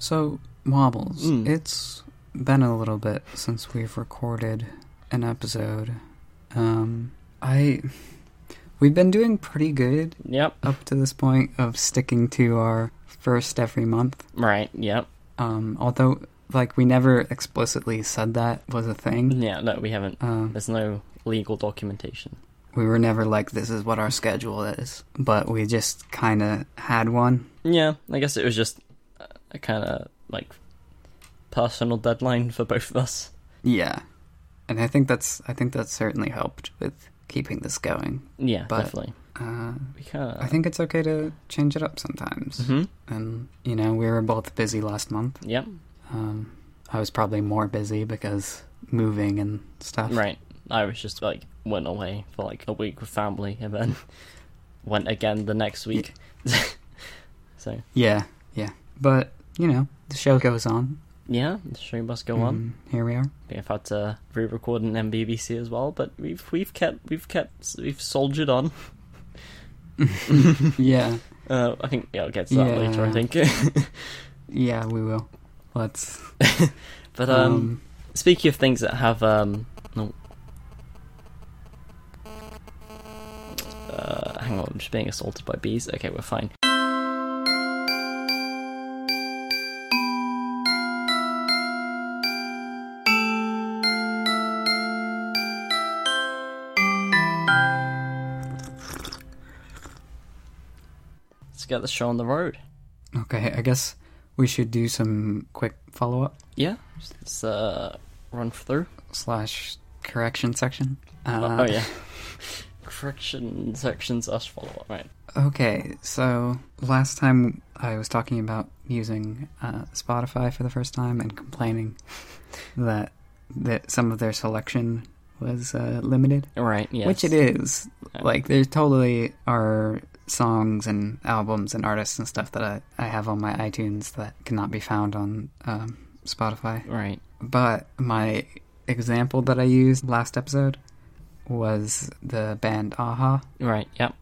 So, Wobbles, Mm. it's been a little bit since we've recorded an episode. Um, I. We've been doing pretty good Yep. up to this point of sticking to our first every month. Right. Yep. Um, although, like, we never explicitly said that was a thing. Yeah. No, we haven't. Um, There's no legal documentation. we were never like, this is what our schedule is. But we just kind of had one. Yeah. I guess it was just a- kind of like personal deadline for both of us. Yeah. And I think that's I think that's certainly helped with keeping this going. Yeah. But- definitely. Uh, We kind of. I think it's okay to change it up sometimes. Hmm. And you know, we were both busy last month. Yep. Um, I was probably more busy because moving and stuff. Right. I was just like went away for like a week with family and then went again the next week. so Yeah, yeah. But you know, the show goes on. yeah, the show must go on. Here we are. We've had to re-record an MBBC as well, but we've we've kept we've kept we've soldiered on. yeah, Uh, I think yeah, I'll get to that Yeah. later. I think. yeah. We will. Let's. but um, Um, speaking of things that have um, no. Uh, hang on, I'm just being assaulted by bees. Okay, we're fine. Get the show on the road. okay, I guess we should do some quick follow up Yeah, let's uh, run through. slash correction section. Uh, oh yeah, correction sections us follow up. Right. Okay, so last time I was talking about using uh, Spotify for the first time and complaining that that some of their selection was uh, limited, Right. Yes. which it is. Like, there totally are songs and albums and artists and stuff that I, I have on my iTunes that cannot be found on um, Spotify. Right. But my example that I used last episode was the band a-ha, Right. Yep.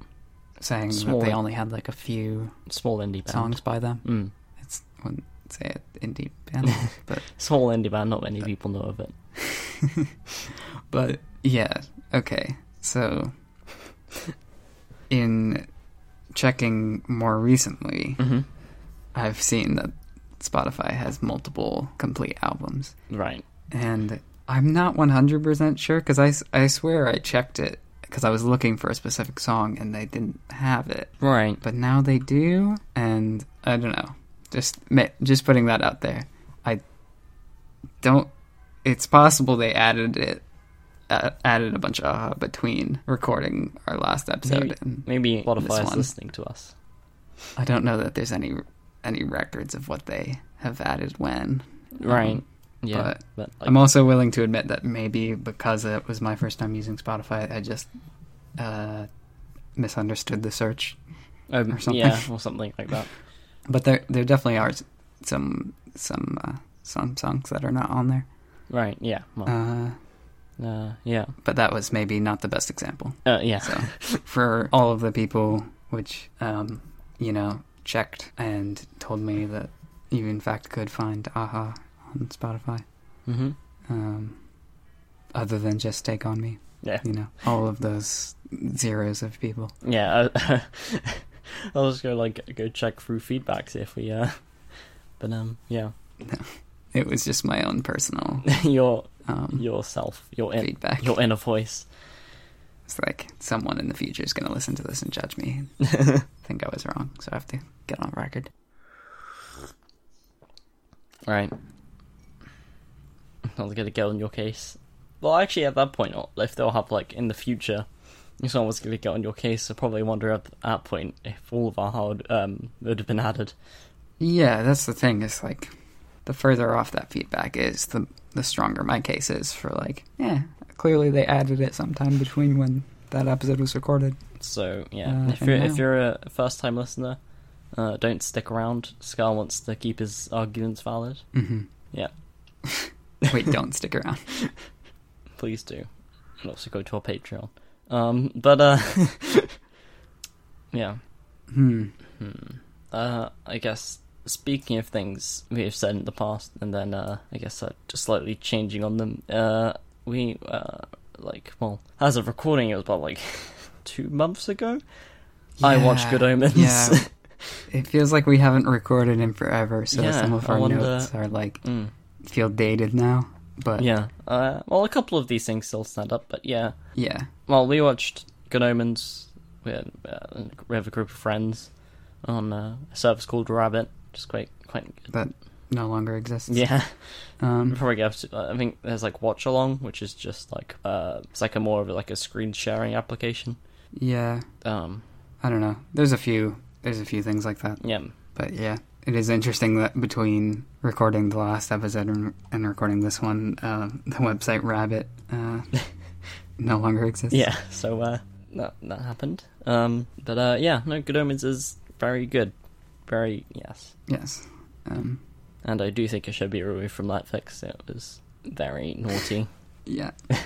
saying Small- that they only had like a few Small indie band. songs by them. Mm. It's I wouldn't say indie band, but Small indie band. Not many people know of it. but yeah, okay. So in checking more recently, hmm I've seen that Spotify has multiple complete albums, Right. and I'm not 100% sure because I, I swear I checked it because I was looking for a specific song and they didn't have it. Right. but now they do, and I don't know. Just just putting that out there. I don't. It's possible they added it, uh, added a bunch of uh, between recording our last episode, Maybe, and maybe Spotify is listening to us. I don't know that there's any any records of what they have added when. Right. Um, yeah. but But, like, I'm also willing to admit that maybe because it was my first time using Spotify, I just uh, misunderstood the search um, or something. Yeah, or something like that. But there, there definitely are some some uh, some songs that are not on there. Right. Yeah. Well. Uh, Uh, yeah. but that was maybe not the best example. Uh, yeah. So for all of the people which um, you know checked and told me that you in fact could find a-ha on Spotify, hmm um, other than just Take on Me, Yeah. you know, all of those zeros of people. Yeah. I, I'll just go like go check through feedback see if we uh. But um. Yeah. No. It was just my own personal your um, yourself. Your in, feedback. your inner voice. It's like someone in the future is going to listen to this and judge me. I think I was wrong, so I have to get on record. Right. I was gonna get on your case. Well, actually, at that point, if they'll have like in the future, if someone was gonna get on your case, I probably wonder at that point if all of our hard um would have been added. Yeah, that's the thing. Is like the further off that feedback is, the the stronger my case is for like, yeah, clearly they added it sometime between when that episode was recorded. So yeah, Uh, if you're now- if you're a first time listener, uh, don't stick around. Scar wants to keep his arguments valid. hmm Yeah. Wait, don't stick around. Please do, and also go to our Patreon. Um, but uh, yeah. Hmm. Hmm. Uh, I guess speaking of things we have said in the past, and then uh, I guess uh, just slightly changing on them, uh, we uh, like well, as of recording, it was about like two months ago. I watched Good Omens. Yeah. it feels like we haven't recorded in forever, so Yeah, some of our wonder- notes are like Mm, feel dated now. But yeah, yeah. Uh, well, a couple of these things still stand up, but yeah. yeah, Well, we watched Good Omens. We, had, uh, we have a group of friends on uh, a service called Rabbit, is quite quite good. that no longer exists. Yeah. Um, Before we get to, I think there's like Watch Along, which is just like uh, it's like a more of like a screen sharing application. yeah, Um, I don't know. There's a few. There's a few things like that. yeah, But yeah, it is interesting that between recording the last episode and, and recording this one, uh, the website Rabbit uh, no longer exists. yeah. So uh, that that happened. Um, but uh, yeah, no, Good Omens is very good, very yes, Yes. Um, and I do think it should be removed from Netflix. It was very naughty. yeah.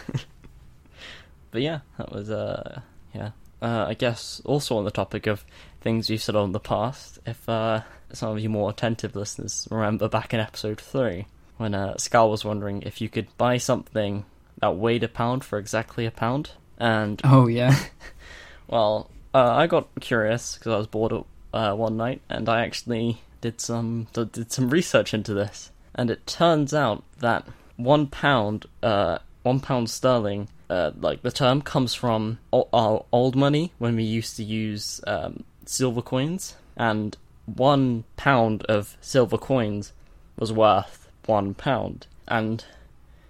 But yeah, that was uh yeah. Uh, I guess also on the topic of things we've said on the past, if uh, some of you more attentive listeners remember back in episode three when uh, Scar was wondering if you could buy something that weighed a pound for exactly a pound, and Oh yeah. well, uh, I got curious because I was bored uh, one night, and I actually did some did some research into this, and it turns out that one pound, uh, one pound sterling, uh, like the term comes from our old money when we used to use um, silver coins, and one pound of silver coins was worth one pound, and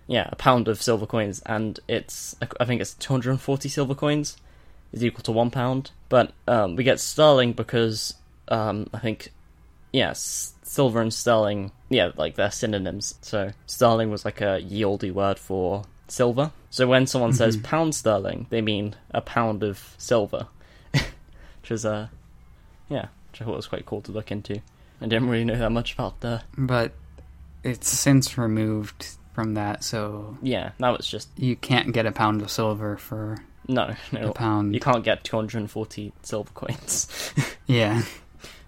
yeah, a pound of silver coins, and it's I think it's two hundred and forty silver coins is equal to one pound. But um, we get sterling because um, I think yes, silver and sterling, yeah, like they're synonyms. So sterling was like a yieldy word for silver. So when someone says pound sterling, they mean a pound of silver, which is uh, yeah, which I thought was quite cool to look into. I didn't really know that much about the But it's since removed from that, so yeah. That was just you can't get a pound of silver for no, a no. pound. You can't get 240 silver coins Yeah.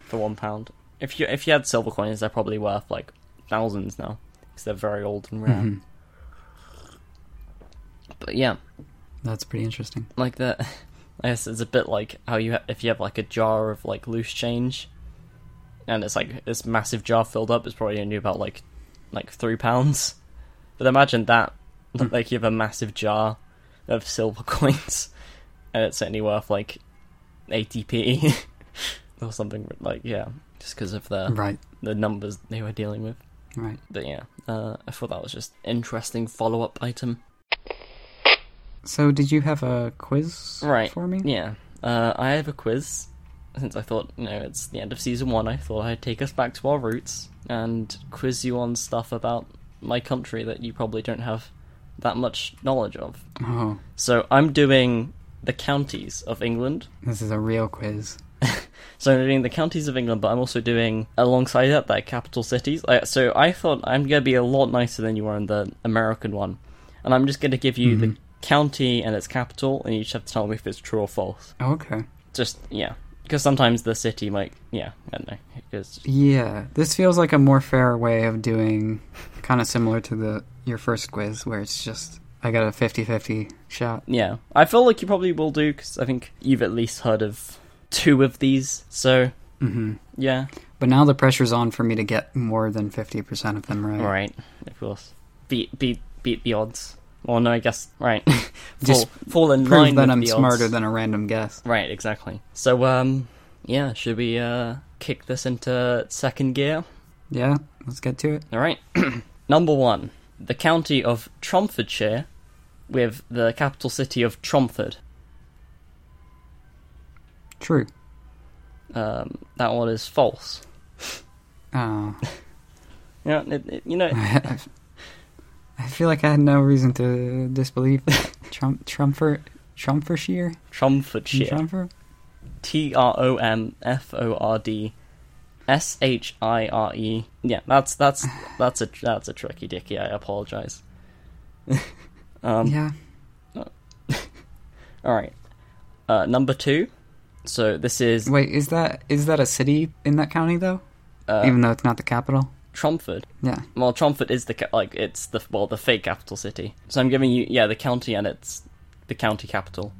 for one pound. If you if you had silver coins, they're probably worth like thousands now because they're very old and rare. Mhm. But yeah, That's pretty interesting. like that, I guess it's a bit like how you ha- if you have like a jar of like loose change, and it's like this massive jar filled up, it's probably only about like like three pounds. But imagine that, Hmm. like you have a massive jar of silver coins, and it's only worth like eighty p or something like yeah, just because of the Right. the numbers they were dealing with. Right. But yeah, uh, I thought that was just interesting follow up item. So did you have a quiz Right. for me? Yeah, uh, I have a quiz. Since I thought, you know, it's the end of season one, I thought I'd take us back to our roots and quiz you on stuff about my country that you probably don't have that much knowledge of. Oh, So I'm doing the counties of England. this is a real quiz. So I'm doing the counties of England, but I'm also doing alongside that their capital cities. So I thought I'm gonna be a lot nicer than you are in the American one, and I'm just gonna give you the Mhm. county and its capital, and you just have to tell me if it's true or false. Okay. Just yeah, because sometimes the city might yeah I don't know because Yeah, this feels like a more fair way of doing kind of similar to the your first quiz where it's just I got a 50-50 shot. yeah I feel like you probably will do because I think you've at least heard of two of these. So hmm yeah, But now the pressure's on for me to get more than 50% of them right. right, of course, beat beat beat the odds. Well, no, I guess right. Just fall, fall in Prove line that I'm smarter odds. than a random guess. Right, exactly. So, um, yeah, should we uh kick this into second gear? Yeah, let's get to it. All right. Number one, the county of Tromfordshire, with the capital city of Tromford. True. Um, that one is false. Oh. Yeah, it, it, you know, I feel like I had no reason to disbelieve Trump Trumfer Trumfershire Tromfordshire. Trumfer. T R O M F O R D S H I R E. Yeah, that's that's that's a that's a tricky dicky. I apologize. um, Yeah. All right. Uh, number two. So this is Wait, is that is that a city in that county though? Uh, even though it's not the capital. Tromford. Yeah. Well, Tromford is the like it's the well the fake capital city. So I'm giving you yeah the county and it's the county capital.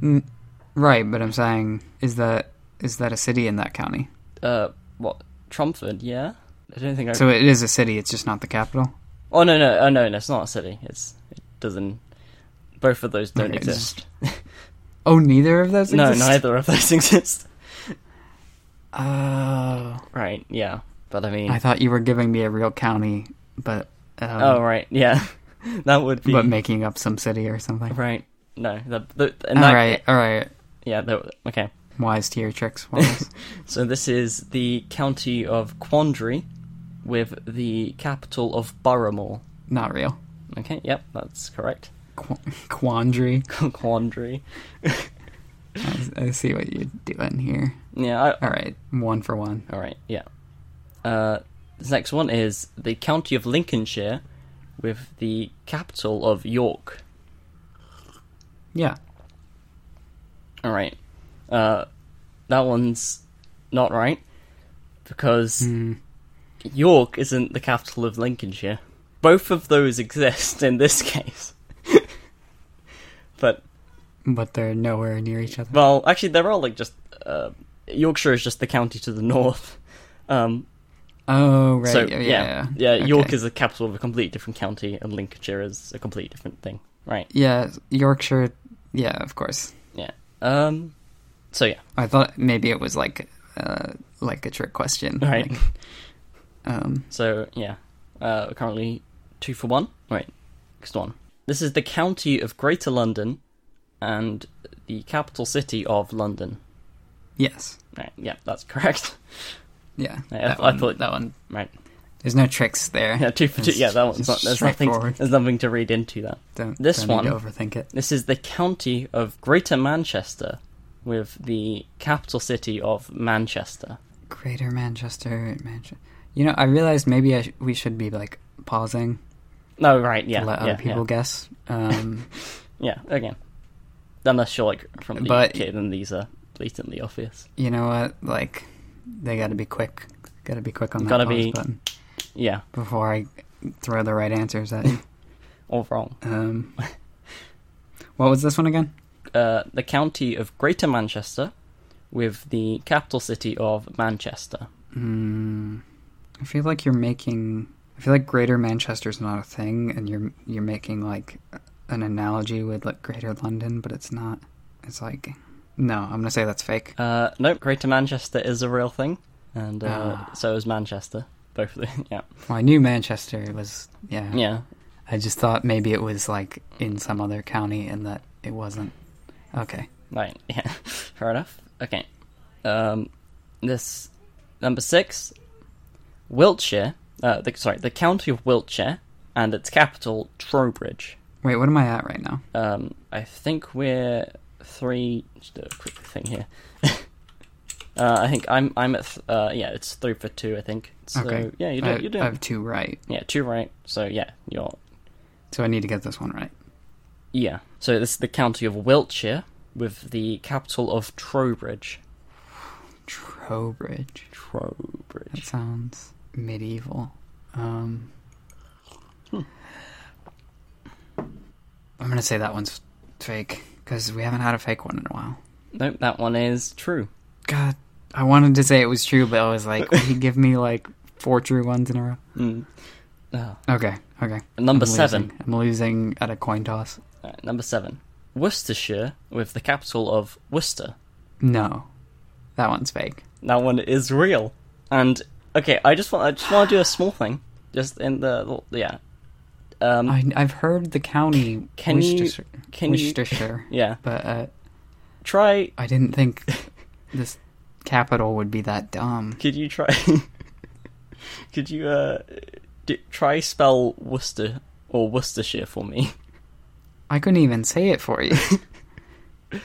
Mm, right, but I'm saying, is that is that a city in that county? Uh, what Tromford? Yeah. I don't think I. So it is a city. It's just not the capital. oh no no oh no no it's not a city. It's it doesn't. Both of those don't Okay, exist. Oh, neither of those. Exist? No, neither of those exist. Oh, Right. Yeah. But I mean. I thought you were giving me a real county, but um, oh right. Yeah. that would be. but making up some city or something. Right. No. The, the, All that, right, all right. Yeah. The, okay. Wise to your tricks, Wallace. So this is the county of Quandary, with the capital of Boroughmore. not real. Okay. Yep. That's correct. Qu- quandary. Quandary. I, I see what you're doing here. Yeah. I, All right, one for one. All right, yeah. Uh, this next one is the county of Lincolnshire, with the capital of York. Yeah. All right. Uh, that one's not right because Mm, York isn't the capital of Lincolnshire. Both of those exist in this case. but but they're nowhere near each other. well, actually, they're all like just uh, Yorkshire is just the county to the north. Um, Oh, right. So yeah, yeah, yeah. yeah, York Okay. is the capital of a completely different county, and Lincolnshire is a completely different thing. Right. Yeah, Yorkshire. Yeah, of course. Yeah. Um. So yeah. I thought maybe it was like uh, like a trick question. Right. Like, um, So yeah. Uh, currently two for one. Right. Next one. This is the county of Greater London, and the capital city of London. yes. Right. Yeah, that's correct. Yeah. Yeah, I that I one, thought- that one. Right. There's no tricks there. Yeah, two for two. It's Yeah, that one's not. There's nothing. straightforward. There's nothing to read into that. Don't, This don't one- overthink it. This is the county of Greater Manchester, with the capital city of Manchester. Greater Manchester, Manchester. You know, I realized maybe I sh- we should be like pausing No, right, yeah, to let yeah, other people guess. Um, yeah, yeah. Again, unless you're like from the But- UK, then these are blatantly obvious. you know what? Like, they got to be quick. Got to be quick on that Gotta pause be- button Yeah, before I throw the right answers at you. all wrong. Um, what was this one again? Uh, the county of Greater Manchester, with the capital city of Manchester. Mm, I feel like you're making. I feel like Greater Manchester's not a thing, and you're you're making like an analogy with like Greater London, but it's not. It's like no, I'm gonna say that's fake. Uh, nope, Greater Manchester is a real thing, and uh, Ah. so is Manchester. Both of them, yeah, Well, I knew Manchester was yeah. yeah. I just thought maybe it was like in some other county, and that it wasn't. Okay. Right, yeah, fair enough. Okay. Um, this number six, Wiltshire. Uh, the, sorry, the county of Wiltshire and its capital Trowbridge. Wait, what am I at right now? Um, I think we're three. Just do a quick thing here. uh, I think I'm I'm at th- uh, yeah, it's three for two. I think. So okay. yeah, you I, do you do I have two right, yeah two right. So yeah, you're so I need to get this one right. yeah. So this is the county of Wiltshire with the capital of Trowbridge. Trowbridge. That Trowbridge. sounds medieval. Um, Hmm. I'm gonna say that one's fake because we haven't had a fake one in a while. Nope, that one is true. God, I wanted to say it was true, but I was like, would he give me like four true ones in a row? Mm. Oh. Okay, okay. Number I'm seven. losing. I'm losing at a coin toss. Alright, number seven. Worcestershire with the capital of Worcester. No, that one's fake. That one is real. And okay, I just want I just want to do a small thing, just in the yeah. Um, I, I've heard the county Can you- Worcestershire, can you- yeah. but uh, Try. I didn't think this capital would be that dumb. Could you try? could you uh, d- try spell Worcester or Worcestershire for me? I couldn't even say it for you.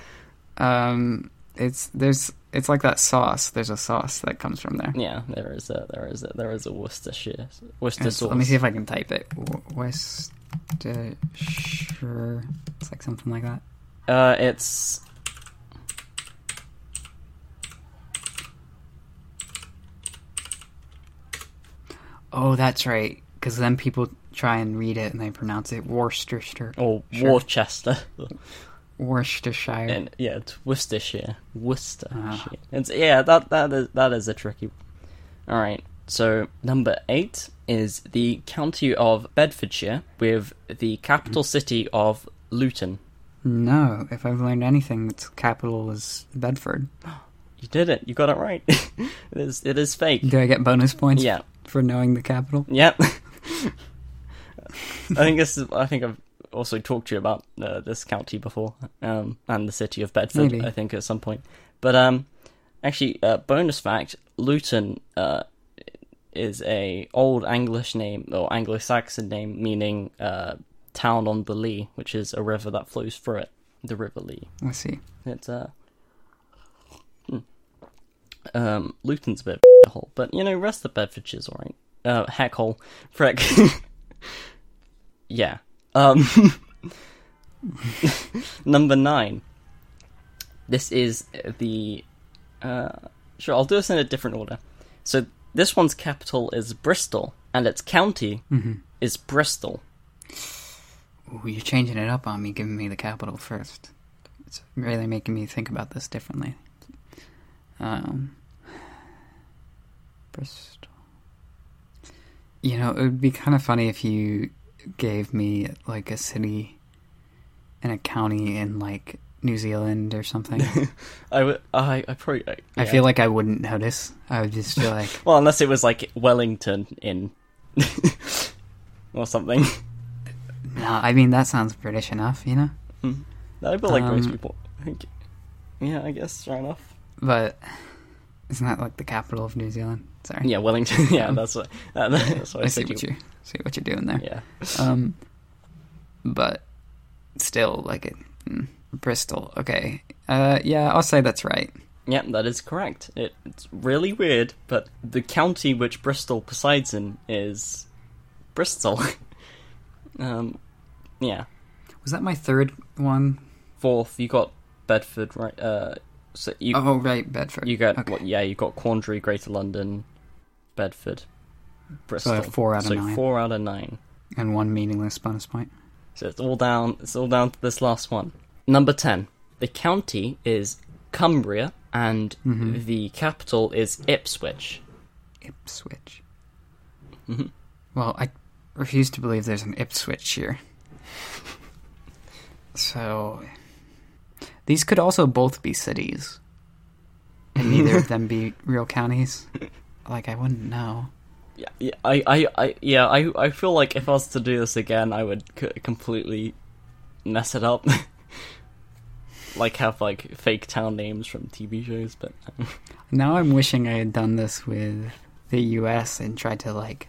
um, it's there's it's like that sauce. There's a sauce that comes from there. Yeah, there is a there is a there is a Worcestershire Worcester It's- sauce. let me see if I can type it. Worcestershire. It's like something like that. Uh, it's Oh, that's right. Because then people try and read it and they pronounce it Worcestershire. Or Sure. Worcester. Worcestershire. and yeah, it's Worcestershire. Worcestershire. Ah. It's yeah, that that is that is a tricky. All right. So number eight is the county of Bedfordshire with the capital city of Luton. No, if I've learned anything, its capital is Bedford. You did it. You got it right. it is. It is fake. Do I get bonus points Yeah. for knowing the capital? Yep. I think this is. I think I've also talked to you about uh, this county before, um, and the city of Bedford. Maybe. I think at some point. But um, actually, uh, bonus fact: Luton uh, is a old English name or Anglo-Saxon name meaning uh, town on the Lee, which is a river that flows through it. The River Lee. Let's see. It's uh, hmm. um, Luton's a bit of a hole, but you know, rest of Bedfordshire's alright. Uh, heck hole, frick. yeah. Um, number nine. This is the. Uh, sure, I'll do this in a different order. So this one's capital is Bristol, and its county Mm-hmm. is Bristol. Ooh, you're changing it up on me, giving me the capital first. It's really making me think about this differently. Um, Bristol. You know, it would be kind of funny if you gave me like a city and a county in like New Zealand or something. I would. I. I probably. I, I feel like I wouldn't notice. I would just feel like, Well, unless it was like Wellington in or something. no, I mean, that sounds British enough, you know? I feel like most Um, people. I think. Yeah, I guess fair enough. But isn't that like the capital of New Zealand? Sorry. Yeah, Wellington. Yeah, Um, that's what. Uh, that's what I, I see what You, see what you're doing there. yeah. Um, but still, like it, mm, Bristol. Okay. Uh, yeah, I'll say that's right. Yeah, that is correct. It, it's really weird, but the county which Bristol presides in is Bristol. um, yeah. Was that my third one? Fourth, you got Bedford, right? Uh, so you oh, right, Bedford. you got okay. what? Yeah, you got Quandary, Greater London, Bedford, Bristol. So four out of So nine, four out of nine. and one meaningless bonus point. So it's all down. It's all down to this last one. Number ten. The county is Cumbria, and Mhm. the capital is Ipswich. Ipswich. Mhm. Well, I refuse to believe there's an Ipswich here. So these could also both be cities, and neither of them be real counties. Like I wouldn't know. Yeah, yeah, I, I, I, yeah, I, I feel like if I was to do this again, I would c- completely mess it up. like have like fake town names from TV shows, but Now I'm wishing I had done this with the U.S. and tried to like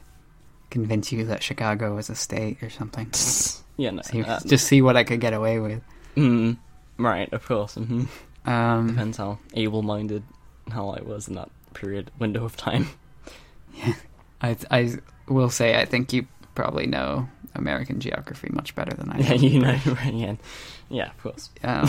convince you that Chicago was a state or something. yeah, no, See, uh, just see what I could get away with. mm, right, of course. hmm Um, Depends how able-minded how I was in that period window of time. Yeah, I I will say I think you probably know American geography much better than I. Yeah, you know, right? Yeah, yeah, of course. Um,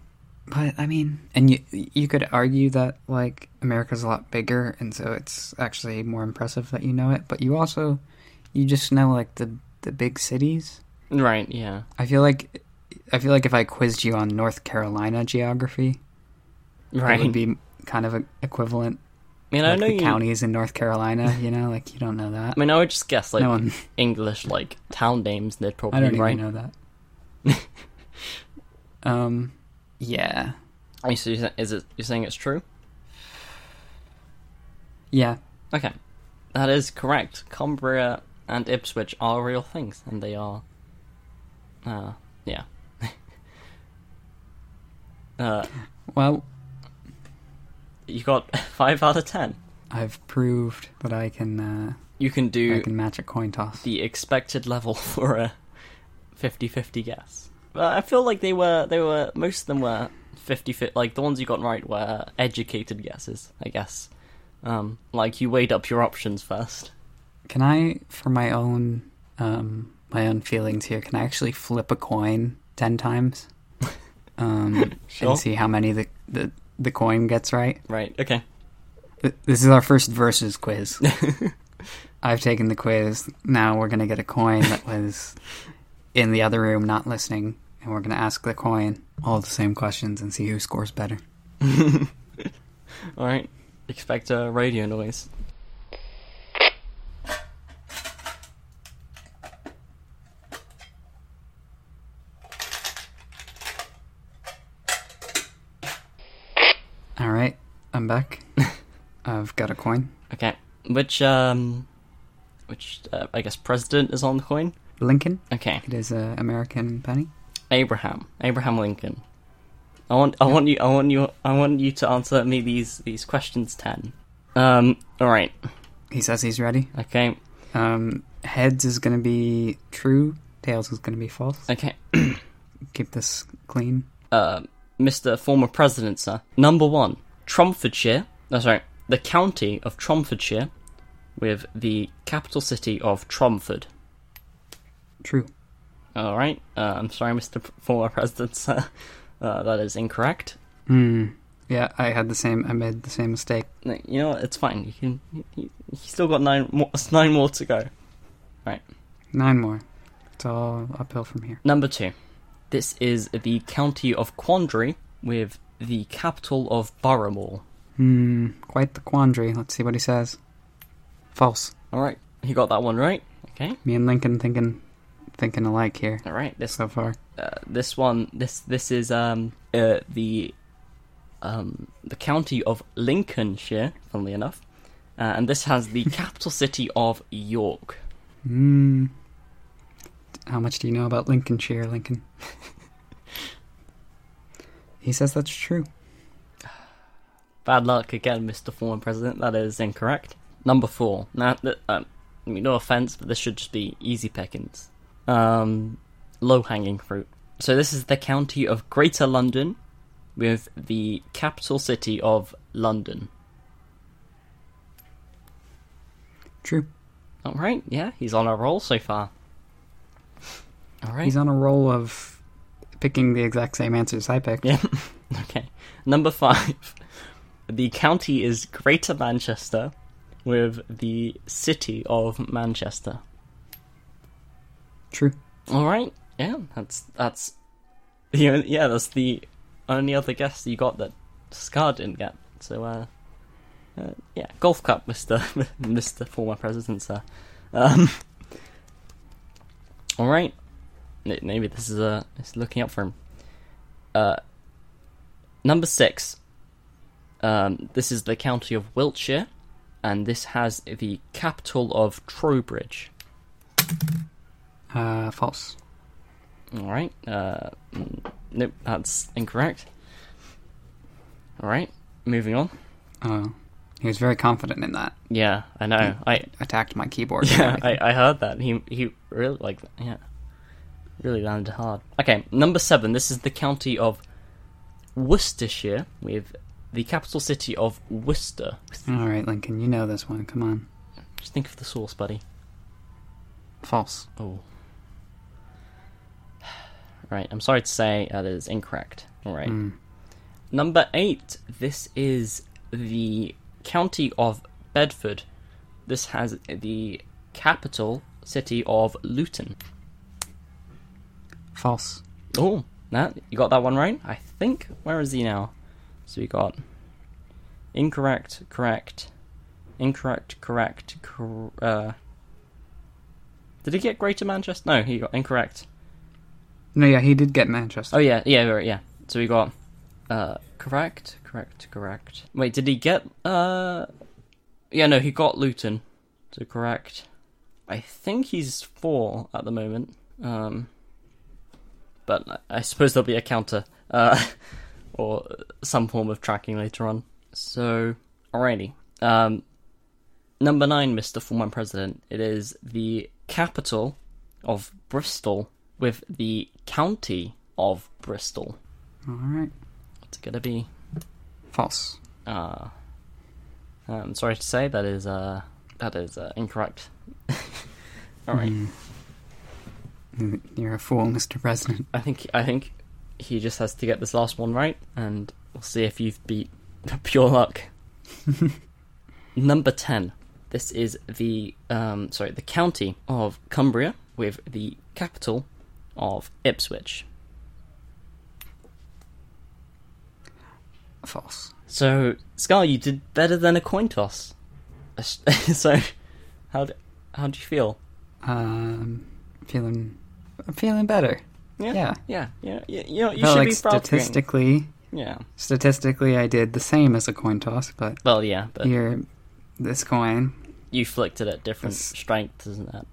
but I mean, and you you could argue that like America's a lot bigger, and so it's actually more impressive that you know it. But you also you just know like the the big cities. Right, yeah. I feel like I feel like if I quizzed you on North Carolina geography, Right. it would be kind of a, equivalent. I mean, I know the you. counties in North Carolina. You know, like you don't know that. I mean, I would just guess like no one. English like town names. They'd probably I don't right. even know that. um, yeah, Are you, so you is it? You're saying it's true? yeah. Okay, that is correct. Cumbria and Ipswich are real things, and they are. Uh, yeah. uh, Well, you got five out of ten. I've proved that I can uh, You can do. I can match a coin toss. the expected level for a 50-50 guess. But I feel like they were they were most of them were 50 like the ones you got right were educated guesses, I guess. Um, like you weighed up your options first. Can I, for my own um, my own feelings here, can I actually flip a coin ten times, um, Sure. and see how many the, the the coin gets right? Right. Okay. Th- This is our first versus quiz. I've taken the quiz. Now we're gonna get a coin that was in the other room, not listening, and we're gonna ask the coin all the same questions and see who scores better. All right. Expect a radio noise. All right, I'm back. I've got a coin. Okay. Which um, which uh, I guess president is on the coin? Lincoln. Okay. It is a American penny. Abraham. Abraham Lincoln. I want I want you I want you I want you to answer me these these questions ten. Um all right. He says he's ready. Okay. Um, heads is gonna be true. Tails is gonna be false. Okay. Keep this clean. Uh Mr. Former President, sir. Number 1. Tromfordshire. Oh, sorry. The county of Tromfordshire with the capital city of Tromford. True. All right. Uh, I'm sorry, Mr. P- Former President, sir. Uh, that is incorrect. Hmm. Yeah, I had the same. I made the same mistake. No, You know what? It's fine. You can. You, you you still got nine more. Nine more to go. Right. Nine more. It's all uphill from here. Number two. This is the county of Quandary with the capital of Boroughmore. Hmm. Quite the quandary. Let's see what he says. False. All right, he got that one right. Okay. Me and Lincoln thinking, thinking alike here All right. This so far. uh, this one this this is um uh, the um the county of Lincolnshire, funnily enough, uh, and this has the capital city of York. Hmm. How much do you know about Lincolnshire, Lincoln? he says that's true. Bad luck again, Mr. Former President. That is incorrect. Number four. Now, th- um, I mean, no offense, but this should just be easy pickings. Um, low hanging fruit. So this is the county of Greater London, with the capital city of London. True. All right, yeah, he's on a roll so far. All right. He's on a roll of picking the exact same answers I picked. Yeah. okay. Number five. The county is Greater Manchester, with the city of Manchester. True. All right. Yeah, that's that's the only, yeah that's the only other guess you got that Scar didn't get. So uh, uh yeah, golf cup, Mister Mister former president, sir. Um, all right. Maybe this is uh it's looking up for him. Uh, number six. Um, this is the county of Wiltshire, and this has the capital of Trowbridge. Uh, false. All right. Uh, mm, nope, that's incorrect. All right, moving on. Oh, he was very confident in that. Yeah, I know. I Attacked my keyboard. yeah. I, I heard that. He he really like yeah, really landed hard. Okay, number seven. This is the county of Worcestershire with the capital city of Worcester. All right, Lincoln, you know this one. Come on. Just think of the source, buddy. False. Oh. Right, I'm sorry to say that is incorrect. All right. Hmm. Number eight. This is the county of Bedford. This has the capital city of Luton. False. Oh, that you got that one right. I think. Where is he now? So we got incorrect, correct, incorrect, correct. Cor- uh, did he get Greater Manchester? No, he got incorrect. No, yeah, he did get Manchester. Oh yeah, yeah, right, yeah. So we got uh correct, correct, correct. Wait, did he get uh Yeah, no, he got Luton. So correct. I think he's four at the moment. Um but I- suppose there'll be a counter uh or some form of tracking later on. So alrighty. Um number 9 Mr. Former President. It is the capital of Bristol with the county of Bristol. All right. What's it gonna be? False. Uh, I'm sorry to say that is uh that is uh, incorrect. All right, Mm. You're a fool, Mr. President. I think I think he just has to get this last one right, and we'll see if you've beat pure luck. Number ten. this is the um, sorry the county of Cumbria with the capital of Ipswich. False. So, Scar, you did better than a coin toss. so, how d- how do you feel? Um, feeling, I'm feeling better. Yeah. yeah, yeah. yeah. You, you, know, you should like be proud. of your- statistically, Yeah. statistically, I did the same as a coin toss, but Well, yeah, but here, this coin, you flicked it at different That's- strengths, isn't that?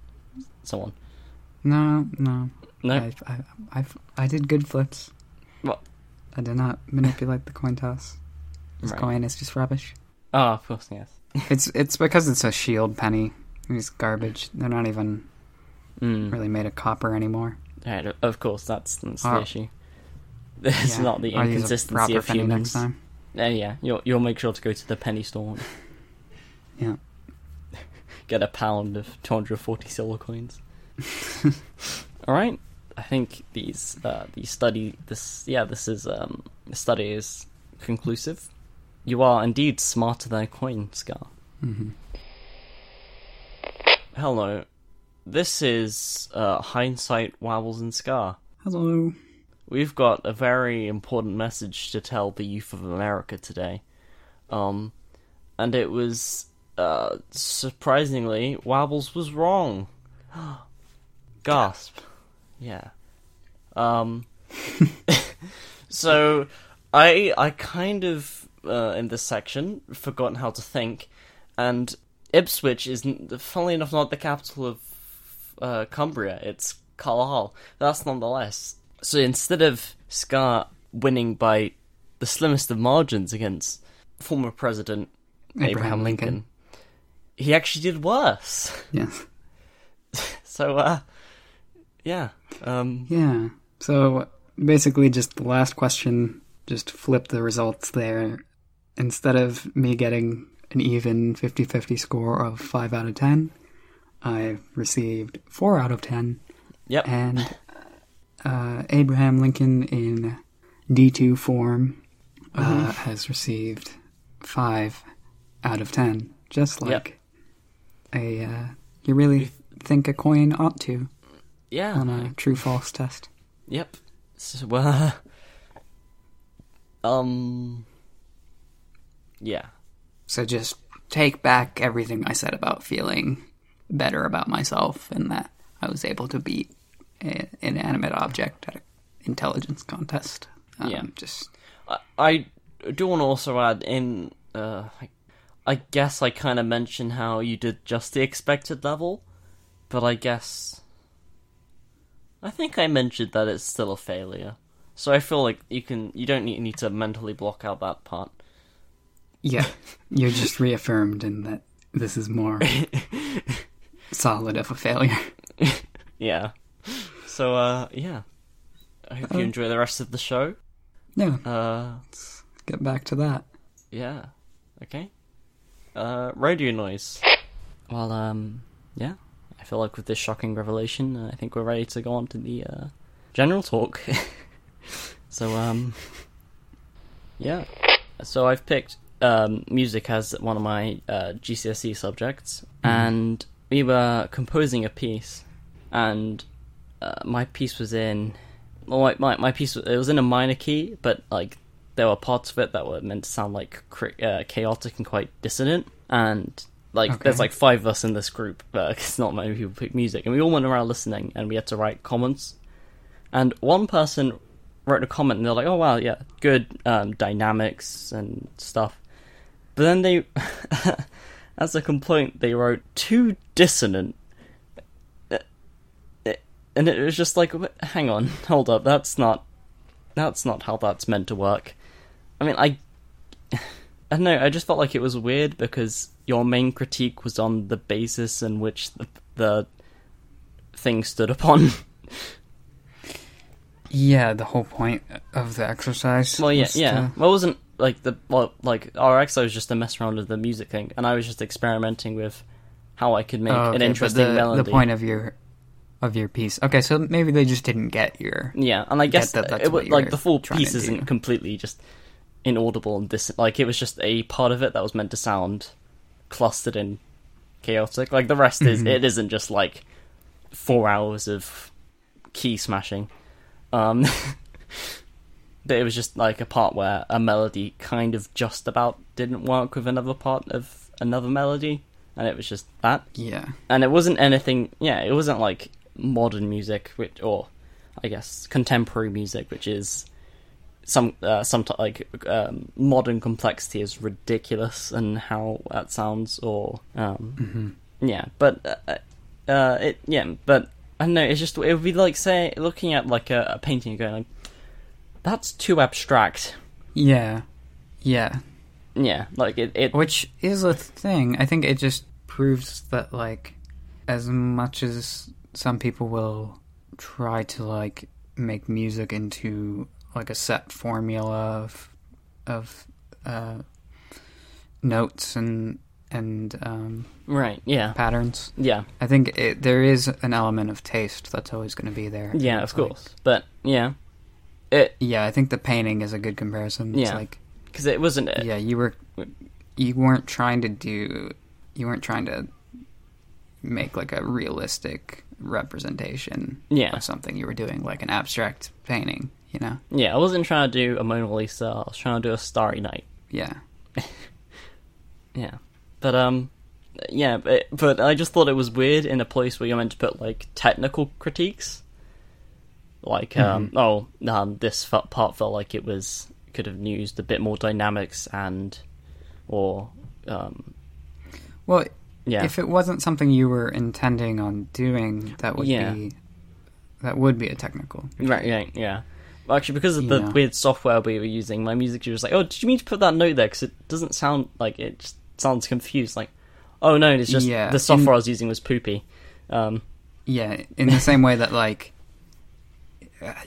So on. no, no, No. I, I, I, I did good flips. What? I did not manipulate the coin toss. This Right. coin is just rubbish. Oh, of course, yes. It's it's because it's a shield penny. It's garbage. They're not even Mm. really made of copper anymore. Right, of course, that's, that's the Oh. issue. It's Yeah, not the I'll use a inconsistency of humans. next time. Uh, yeah, you'll you'll make sure to go to the penny store. Yeah. Get a pound of 240 silver coins. All right, I think these uh, these study this yeah this is um the study is conclusive. You are indeed smarter than a coin, Scar. hmm Hello, this is uh, hindsight wobbles and Scar. Hello. We've got a very important message to tell the youth of America today. Um, and it was, uh, surprisingly, Wobbles was wrong. Gasp. Yeah. Um, so, I, I kind of, uh, in this section, forgotten how to think, and Ipswich is, funnily enough, not the capital of, uh, Cumbria, it's Carlisle. That's nonetheless. So instead of Scar winning by the slimmest of margins against former President Abraham, Abraham Lincoln, Lincoln. he actually did worse. Yes. So, uh, yeah. Um, Yeah. So basically, just the last question, just flip the results there. Instead of me getting an even 50 50 score of 5 out of 10, I received 4 out of 10. yep. And uh, Abraham Lincoln in D2 form uh, has received 5 out of 10. Just like a. Uh, you really think a coin ought to yeah. on a true false test. Yep. So, uh, um, yeah. So just take back everything I said about feeling better about myself and that I was able to beat an inanimate object at an intelligence contest. Um, Yeah. Just I, I do want to also add in, uh, I, I guess I kind of mentioned how you did just the expected level, but I guess I think I mentioned that it's still a failure. So I feel like you can you don't need, need to mentally block out that part. yeah, you're just reaffirmed in that this is more solid of a failure. Yeah. So uh yeah. I hope you Uh, enjoy the rest of the show. Yeah, Uh Let's get back to that. yeah. Okay. Uh radio noise. Well um yeah. I feel like with this shocking revelation, uh, I think we're ready to go on to the uh general talk. so um yeah. So I've picked um music as one of my uh GCSE subjects and we were composing a piece and uh, my piece was in well my, my, my piece was, it was in a minor key but like there were parts of it that were meant to sound like uh, chaotic and quite dissonant. And like Okay. there's like five of us in this group uh, it's not many people pick music. And we all went around listening and we had to write comments. And one person wrote a comment and they're like oh wow yeah good um, dynamics and stuff. But then they as a complaint they wrote too dissonant and it was just like, hang on, hold up, that's not, that's not how that's meant to work. I mean, I, I don't know, I just felt like it was weird because your main critique was on the basis in which the the thing stood upon. Yeah, the whole point of the exercise. well, yeah, yeah. to- Well, it wasn't like the well, like our exercise was just to mess around with the music thing, and I was just experimenting with how I could make Oh, an okay, but interesting the, melody. The point of your of your piece. Okay, so maybe they just didn't get your. Yeah, and I guess that that's it what was like the full piece isn't completely just inaudible and this like it was just a part of it that was meant to sound clustered and chaotic. Like the rest is Mhm. it isn't just like four hours of key smashing. Um, but it was just like a part where a melody kind of just about didn't work with another part of another melody, and it was just that. Yeah. And it wasn't anything. Yeah, it wasn't like modern music, which or I guess contemporary music, which is some uh, some t- like um, modern complexity is ridiculous and how that sounds or um, hmm yeah, but uh, uh, it yeah, but I don't know. It's just it would be like say looking at like a, a painting and going like, that's too abstract. Yeah. Yeah. Yeah, like it. it Which is a thing. I think it just proves that, like, as much as some people will try to, like, make music into, like, a set formula of, of, uh, notes and, and, um, right. Yeah. patterns. Yeah. I think it, there is an element of taste that's always going to be there. Yeah. Of like- course. But yeah, it yeah, I think the painting is a good comparison. It's Yeah. like, because it wasn't. yeah, you were, you weren't trying to do, you weren't trying to make like a realistic representation Yeah. of something. You were doing like an abstract painting, you know? Yeah, I wasn't trying to do a Mona Lisa. I was trying to do a Starry Night. Yeah. Yeah, but um, yeah, but but I just thought it was weird in a place where you're meant to put like technical critiques. Like um, oh, um, this part felt like it was could have used a bit more dynamics and, or um, Well, yeah, if it wasn't something you were intending on doing, that would Yeah. be that would be a technical. right, yeah, yeah. Well, actually, because of the weird software we were using, my music was like, oh, did you mean to put that note there? Because it doesn't sound like it just sounds confused. Like, oh no, it's just Yeah, the software in- I was using was poopy. Um, Yeah, in the same way that like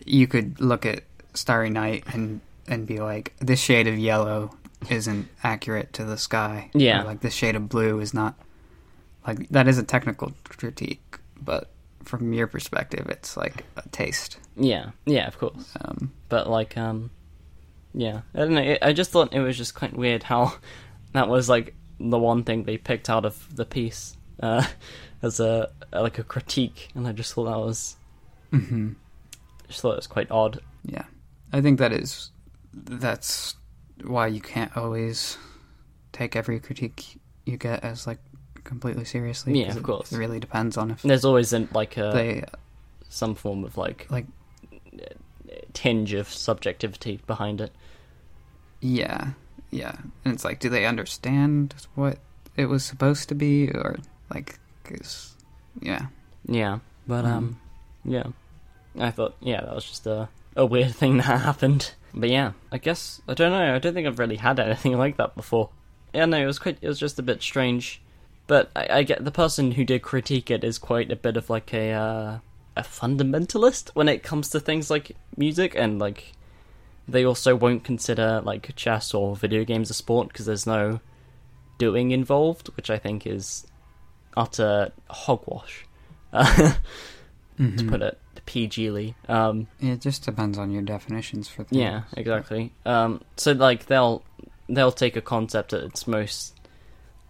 you could look at Starry Night and and be like, this shade of yellow isn't accurate to the sky. Yeah. Or, like the shade of blue is not like that is a technical critique, but from your perspective, it's like a taste. yeah, yeah, of course. Um, but like um yeah i don't know it, i just thought it was just quite weird how that was like the one thing they picked out of the piece uh as a like a critique and i just thought that was mhm. just thought it was quite odd Yeah, I think that is that's why you can't always take every critique you get as like completely seriously. Yeah, of course. It really depends on if there's always in like a they some form of like like tinge of subjectivity behind it yeah yeah and it's like do they understand what it was supposed to be or like 'cause- yeah yeah but Mhm. um yeah i thought yeah that was just a a weird thing that happened but yeah i guess i don't know i don't think i've really had anything like that before yeah no it was quite it was just a bit strange but i, I get the person who did critique it is quite a bit of like a uh, a fundamentalist when it comes to things like music and like they also won't consider like chess or video games a sport because there's no doing involved which i think is utter hogwash uh, to Mhm. put it PGly. Um, it just depends on your definitions for things yeah, exactly. Um, so like they'll they'll take a concept at its most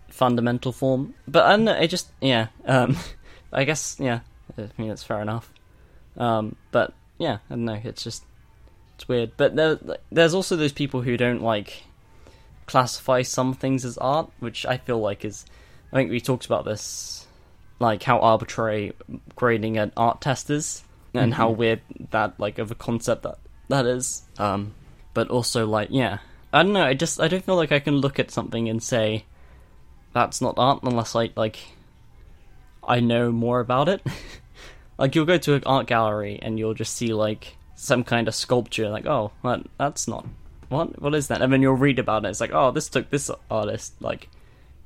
fundamental form, but I don't know. It just yeah. Um, I guess yeah. I mean that's fair enough. Um, but yeah, I don't know. It's just it's weird. But there, there's also those people who don't like classify some things as art, which I feel like is. I think we talked about this, like how arbitrary grading an art test is, and how Mhm. weird that like of a concept that that is. Um, but also like yeah, I don't know. I just I don't feel like I can look at something and say that's not art unless I like I know more about it. like you'll go to an art gallery and you'll just see like some kind of sculpture, like oh, that, that's not what what is that? And then you'll read about it. It's like oh, this took this artist like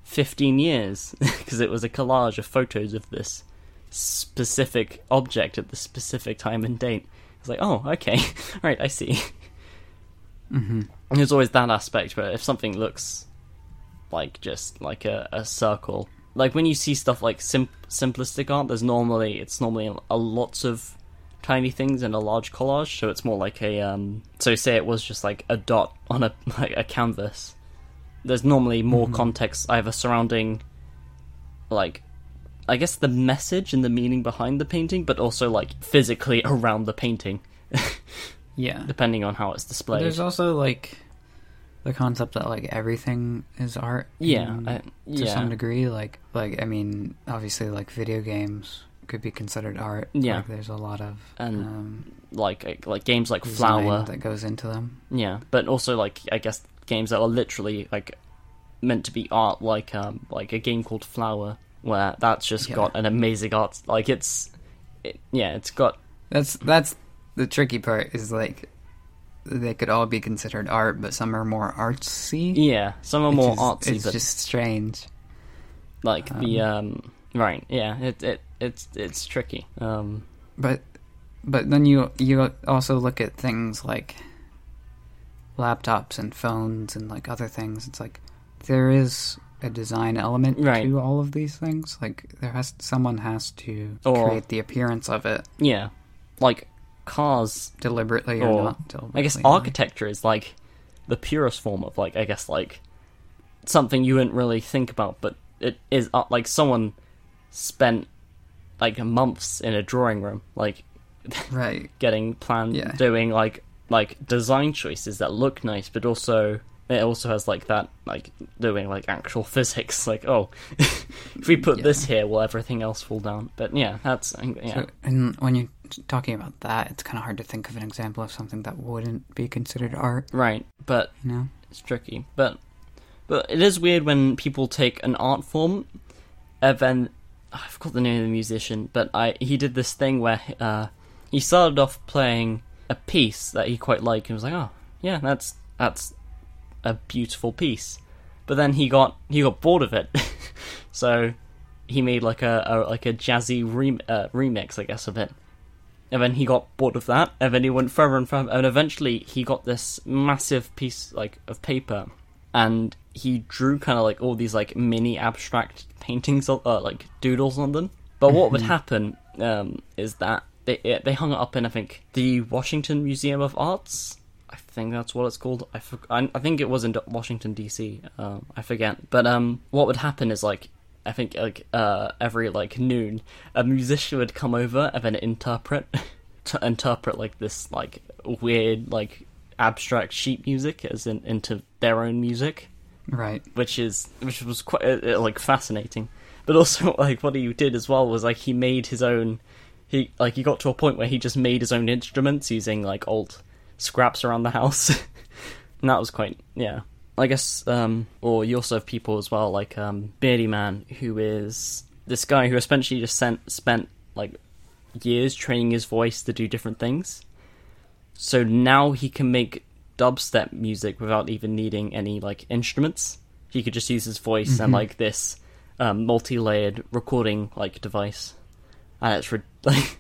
fifteen years because it was a collage of photos of this specific object at the specific time and date. It's like oh, okay, right, I see. hmm And There's always that aspect where if something looks like just like a, a circle, like when you see stuff like sim- simplistic art, there's normally it's normally a lots of tiny things in a large collage, so it's more like a um. So say it was just like a dot on a like a canvas. There's normally more Mhm. context either surrounding like I guess the message and the meaning behind the painting, but also like physically around the painting, Yeah. depending on how it's displayed. There's also like the concept that like everything is art. yeah, in- I, to some degree. Like like I mean, obviously like video games could be considered art. Yeah. Like, there's a lot of And um, like like games like Flower, that goes into them. yeah, but also like I guess games that are literally like meant to be art, like um like a game called Flower, where that's just Yeah. got an amazing art. Like it's, it, yeah, it's got That's that's the tricky part. Is like they could all be considered art, but some are more artsy. yeah, some are more is- artsy, It's but just strange. like the um right, yeah, it it it's it's tricky. Um, But but then you you also look at things like laptops and phones and like other things. It's like there is a design element Right. to all of these things. Like there has someone has to Or- create the appearance of it yeah, like cars deliberately or, Or, not. Deliberately. I guess architecture is like the purest form of like I guess like something you wouldn't really think about, but it is uh, like someone spent like months in a drawing room, like right. getting planned, Yeah. doing like like design choices that look nice, but also it also has like that like doing like actual physics, like oh, if we put Yeah. this here, will everything else fall down? But yeah, that's yeah. So, and when you're talking about that, it's kind of hard to think of an example of something that wouldn't be considered art. right, but You know? it's tricky. But but it is weird when people take an art form and then I forgot the name of the musician, but I he did this thing where uh, he started off playing a piece that he quite liked and was like, oh yeah, that's that's a beautiful piece. But then he got he got bored of it, so he made like a, a like a jazzy rem- uh, remix, I guess, of it. And then he got bored of that, and then he went further and further, and eventually he got this massive piece like of paper, and he drew kind of like all these like mini abstract paintings, on- uh, like doodles on them. But what would happen um, is that they they hung it up in I think the Washington Museum of Arts. I think that's what it's called. I, for, I, I think it was in D- Washington D.C. Um, I forget. But um, what would happen is like I think like uh, every like noon, a musician would come over and then interpret to interpret like this like weird like abstract sheet music as in into their own music, Right. which is which was quite uh, uh, like fascinating. But also like what he did as well was like he made his own. He like he got to a point where he just made his own instruments using like old scraps around the house, and that was quite yeah. I guess, um, or you also have people as well, like um, Beardyman, who is this guy who essentially just sent, spent like years training his voice to do different things. So now he can make dubstep music without even needing any like instruments. He could just use his voice and Mhm. like this um, multi-layered recording like device, and it's rid- like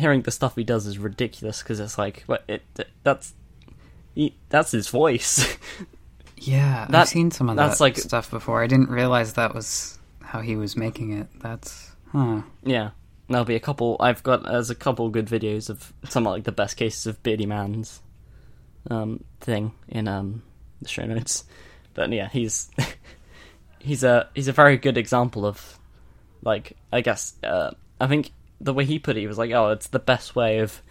hearing the stuff he does is ridiculous because it's like, what it that's he, that's his voice. Yeah, That- I've seen some of that's that like- stuff before. I didn't realize that was how he was making it. That's huh. Yeah, there'll be a couple. I've got there's a couple good videos of some of, like the best cases of Beardyman's um, thing in um, the show notes. But yeah, he's he's a he's a very good example of like I guess uh, I think the way he put it, he was like, oh, it's the best way of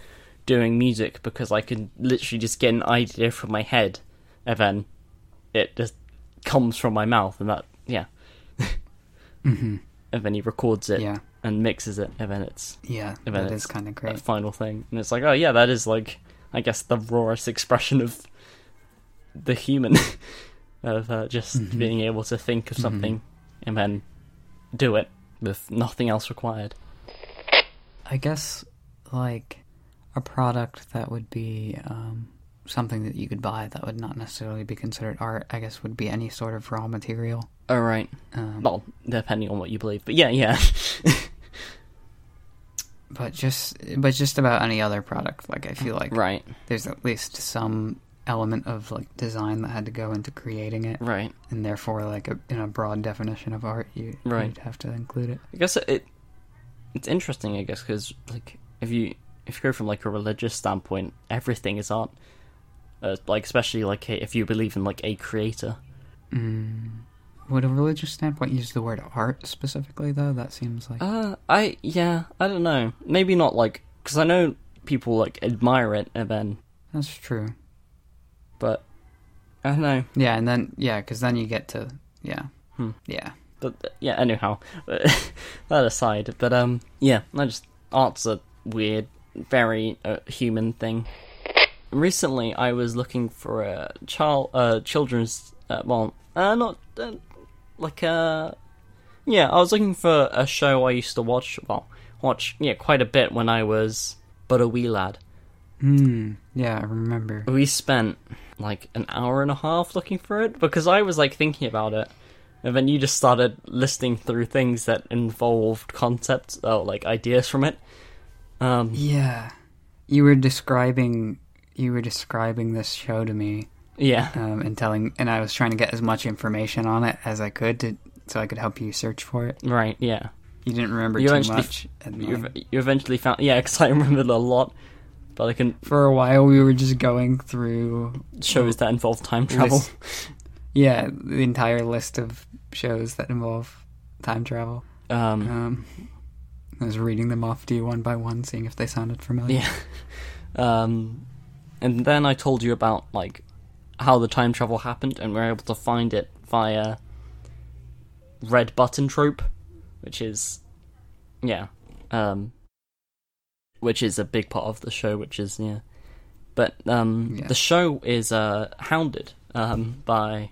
doing music because I can literally just get an idea from my head and then it just comes from my mouth and that yeah, hmm and then he records it Yeah, and mixes it and then it's yeah, And then that it's kind of that great. final thing. And it's like, oh yeah, that is like, I guess the rawest expression of the human of uh, just Mhm. being able to think of Mhm. something and then do it with nothing else required. I guess like a product that would be um, something that you could buy that would not necessarily be considered art. I guess would be any sort of raw material. All right. Um, Well, depending on what you believe, but yeah, yeah, but just but just about any other product. Like I feel like right, there's at least some element of like design that had to go into creating it, right. and therefore like a, in a broad definition of art, you Right. you'd have to include it. I guess it it's interesting. I guess because like if you if you go from like a religious standpoint, everything is art. Uh, like especially like if you believe in like a creator. Mm, would a religious standpoint use the word art specifically though? That seems like Uh, I yeah, I don't know. Maybe not like because I know people like admire it, and then that's true. but I don't know. Yeah, and then yeah, because then you get to yeah, Hmm. yeah. But uh, yeah, anyhow, that aside. But um, yeah, I just art's a weird, very uh, human thing. Recently, I was looking for a child, uh, children's, uh, well, uh, not uh, like uh, yeah, I was looking for a show I used to watch, well, watch yeah quite a bit when I was but a wee lad. Hmm. Yeah, I remember. We spent like an hour and a half looking for it because I was like thinking about it, and then you just started listing through things that involved concepts, oh, like ideas from it. Um, Yeah, you were describing you were describing this show to me, yeah, um, and telling, and I was trying to get as much information on it as I could to so I could help you search for it. right, yeah. You didn't remember You too much. You, you eventually found, yeah, because I remembered a lot, but I can for a while, we were just going through shows that involve time travel. List- yeah, the entire list of shows that involve time travel. Um, Um, I was reading them off to you one by one, seeing if they sounded familiar. Yeah. Um, and then I told you about like how the time travel happened, and we are able to find it via red button trope, which is yeah, um, which is a big part of the show. Which is yeah, but um, Yeah. the show is uh hounded um by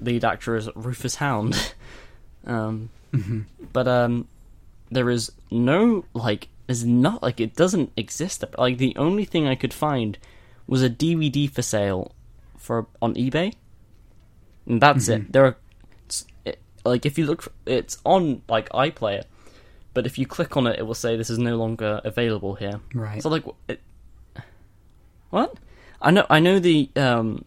lead actor is Rufus Hound. um, Mhm. but um there is no like there's not like it doesn't exist like the only thing i could find was a dvd for sale for on ebay and that's Mhm. it there are it, like if you look for, it's on like iplayer but if you click on it it will say this is no longer available here Right. so like it, what i know i know the um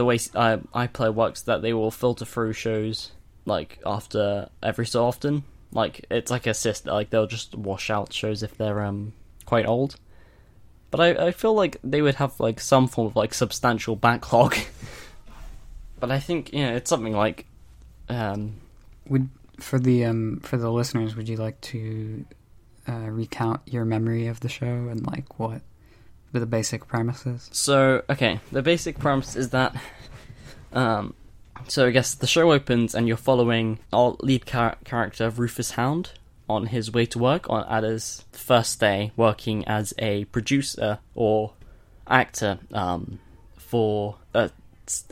the way uh, iplayer works that they will filter through shows like after every so often. Like it's like a system like they'll just wash out shows if they're um quite old. But I, I feel like they would have like some form of like substantial backlog. But i think yeah it's something like um Would for the um for the listeners, would you like to uh, recount your memory of the show and like what the basic premises? So, okay, the basic premise is that, um, so I guess the show opens and you're following our lead char- character Rufus Hound on his way to work on at his first day working as a producer or actor um, for a,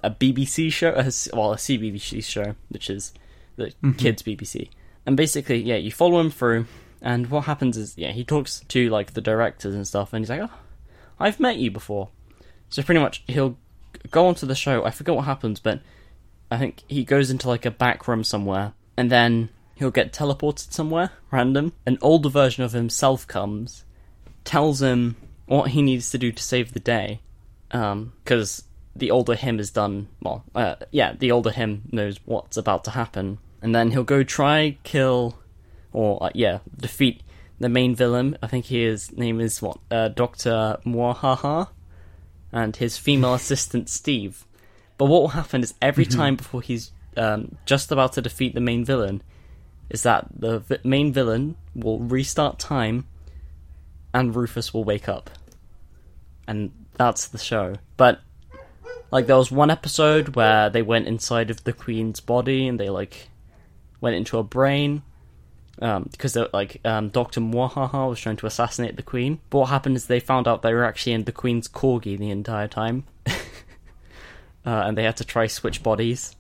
a BBC show, a, well, a CBBC show, which is the Mhm. kids BBC. And basically, yeah, you follow him through, and what happens is, yeah, he talks to like the directors and stuff, and he's like, "Oh, I've met you before." So pretty much, he'll go onto the show. I forget what happens, but I think he goes into like a back room somewhere, and then he'll get teleported somewhere random. An older version of himself comes, tells him what he needs to do to save the day, because the older him is done. Well, uh, yeah, the older him knows what's about to happen, and then he'll go try kill, or uh, yeah, defeat the main villain. I think his name is what uh, Doctor Mwahaha, and his female assistant Steve. But what will happen is every time before he's um, just about to defeat the main villain, is that the vi- main villain will restart time, and Rufus will wake up, and that's the show. But like there was one episode where they went inside of the queen's body and they like went into her brain because they're, like um, Doctor Mwahaha was trying to assassinate the queen. But what happened is they found out they were actually in the queen's corgi the entire time, uh, and they had to try switch bodies.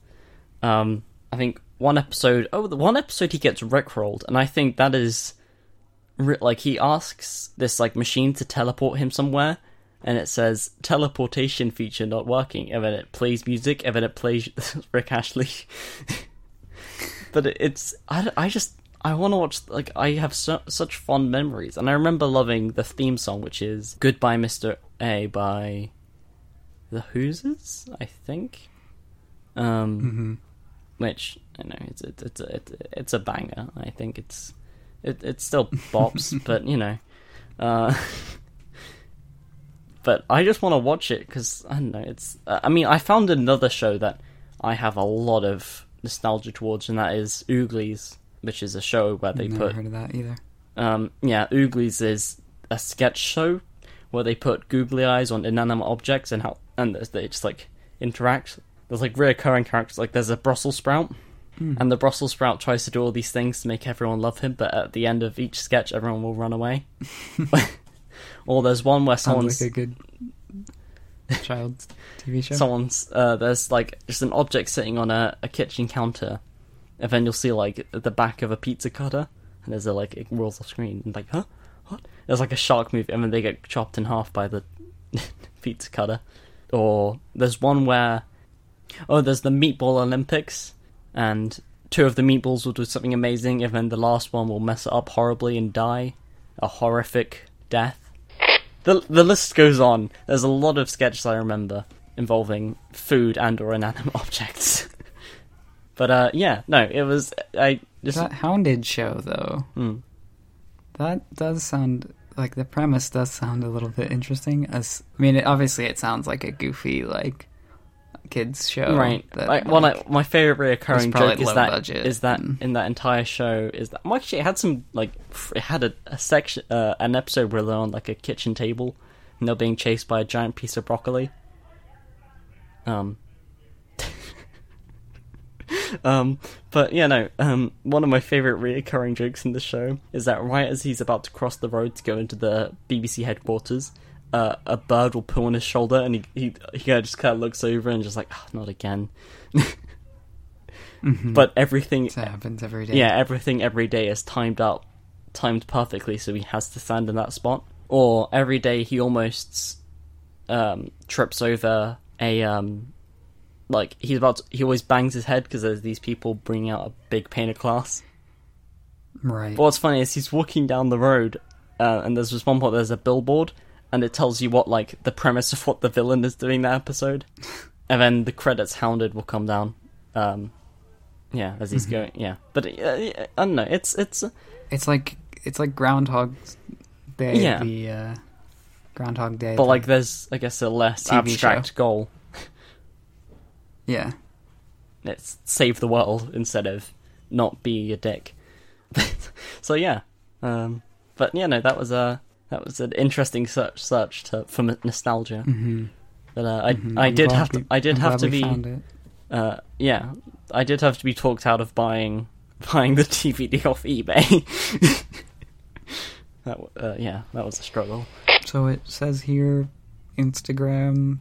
Um, I think one episode. Oh, the one episode he gets rickrolled, and I think that is like he asks this like machine to teleport him somewhere, and it says teleportation feature not working, and then it plays music, and then it plays Rick Ashley. but it, it's I, I just I want to watch like I have so, such fond memories, and I remember loving the theme song, which is "Goodbye, Mister A" by the Hoosiers, I think. Um, Mm-hmm. which I know it's it's it's a, it's a, it's a banger. I think it's it it still bops, but you know, uh, but I just want to watch it because I don't know. It's uh, I mean I found another show that I have a lot of nostalgia towards, and that is Ooglies, which is a show where they put. Never put heard of that either. um, yeah, Ooglies is a sketch show where they put googly eyes on inanimate objects and how and they just like interact. There's like reoccurring characters. Like there's a Brussels sprout, Hmm. and the Brussels sprout tries to do all these things to make everyone love him, but at the end of each sketch, everyone will run away. or there's one where someone's Sounds like a good child's TV show. someone's uh, there's like just an object sitting on a, a kitchen counter, and then you'll see like the back of a pizza cutter, and there's a like it rolls off screen and like huh what? There's like a shark movie, and then they get chopped in half by the pizza cutter. Or there's one where oh there's the meatball Olympics, and two of the meatballs will do something amazing, and then the last one will mess it up horribly and die a horrific death. The the list goes on. There's a lot of sketches I remember involving food and or inanimate objects. But uh, yeah, no, it was I just that Hounded show, though, hmm. that does sound like the premise does sound a little bit interesting. As I mean, it, obviously, it sounds like a goofy like kids show, right. That, Like, one like, my favorite reoccurring It's joke is that budget is that in that entire show is that well, actually it had some like it had a, a section uh, an episode where they're on like a kitchen table and they're being chased by a giant piece of broccoli. Um. um, but yeah, no. Um, one of my favorite reoccurring jokes in the show is that right as he's about to cross the road to go into the BBC headquarters, uh, a bird will pull on his shoulder, and he he, he just kind of looks over and just like, "Ah, not again. Mhm. But everything, happens every day. yeah, everything every day is timed out, timed perfectly, so he has to stand in that spot. Or every day he almost um, trips over a um, like he's about. To, he always bangs his head because there's these people bringing out a big pane of glass. right. But what's funny is he's walking down the road, uh, and there's this one point there's a billboard, and it tells you what like the premise of what the villain is doing that episode, and then the credits hounded will come down. Um, yeah, as he's going. Yeah, but uh, I don't know. It's it's It's like it's like Groundhog Day. Yeah. The uh, Groundhog Day. but like there's I guess a less TV abstract goal. Yeah. It's save the world instead of not be a dick. so yeah, um, but yeah, no, that was a that was an interesting search search to, for m- nostalgia. hmm But uh, I Mhm. I did have to I did I'm have to be uh, yeah I did have to be talked out of buying buying the DVD off eBay. that uh, yeah that was a struggle. So it says here, Instagram,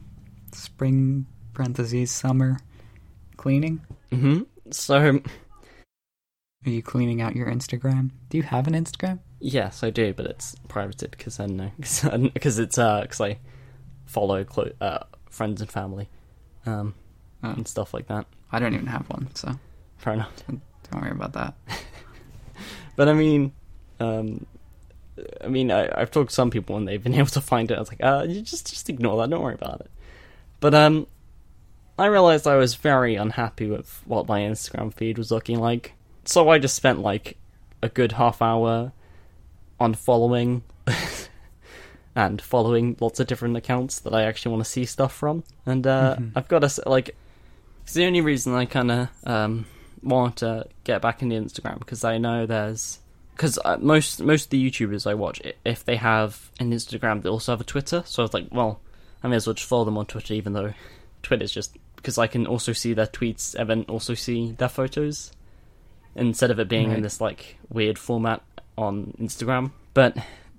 spring parentheses summer cleaning. hmm So Are you cleaning out your Instagram? Do you have an Instagram? yes I do, but it's privated because I don't know because it's uh because I follow clo- uh, friends and family um Oh. and stuff like that. I don't even have one, so Fair enough. don't worry about that. But I mean, um, I mean, I, I've talked to some people and they've been able to find it. I was like, uh, you just just ignore that. Don't worry about it. But um, I realized I was very unhappy with what my Instagram feed was looking like. So I just spent like a good half hour on following and following lots of different accounts that I actually want to see stuff from. And uh, Mhm. I've got to say, like, it's the only reason I kind of um, want to get back into Instagram because I know there's because uh, most most of the YouTubers I watch, if they have an Instagram, they also have a Twitter. So I was like, well, I may as well just follow them on Twitter, even though Twitter's just because I can also see their tweets and then also see their photos instead of it being in this like weird format on Instagram. But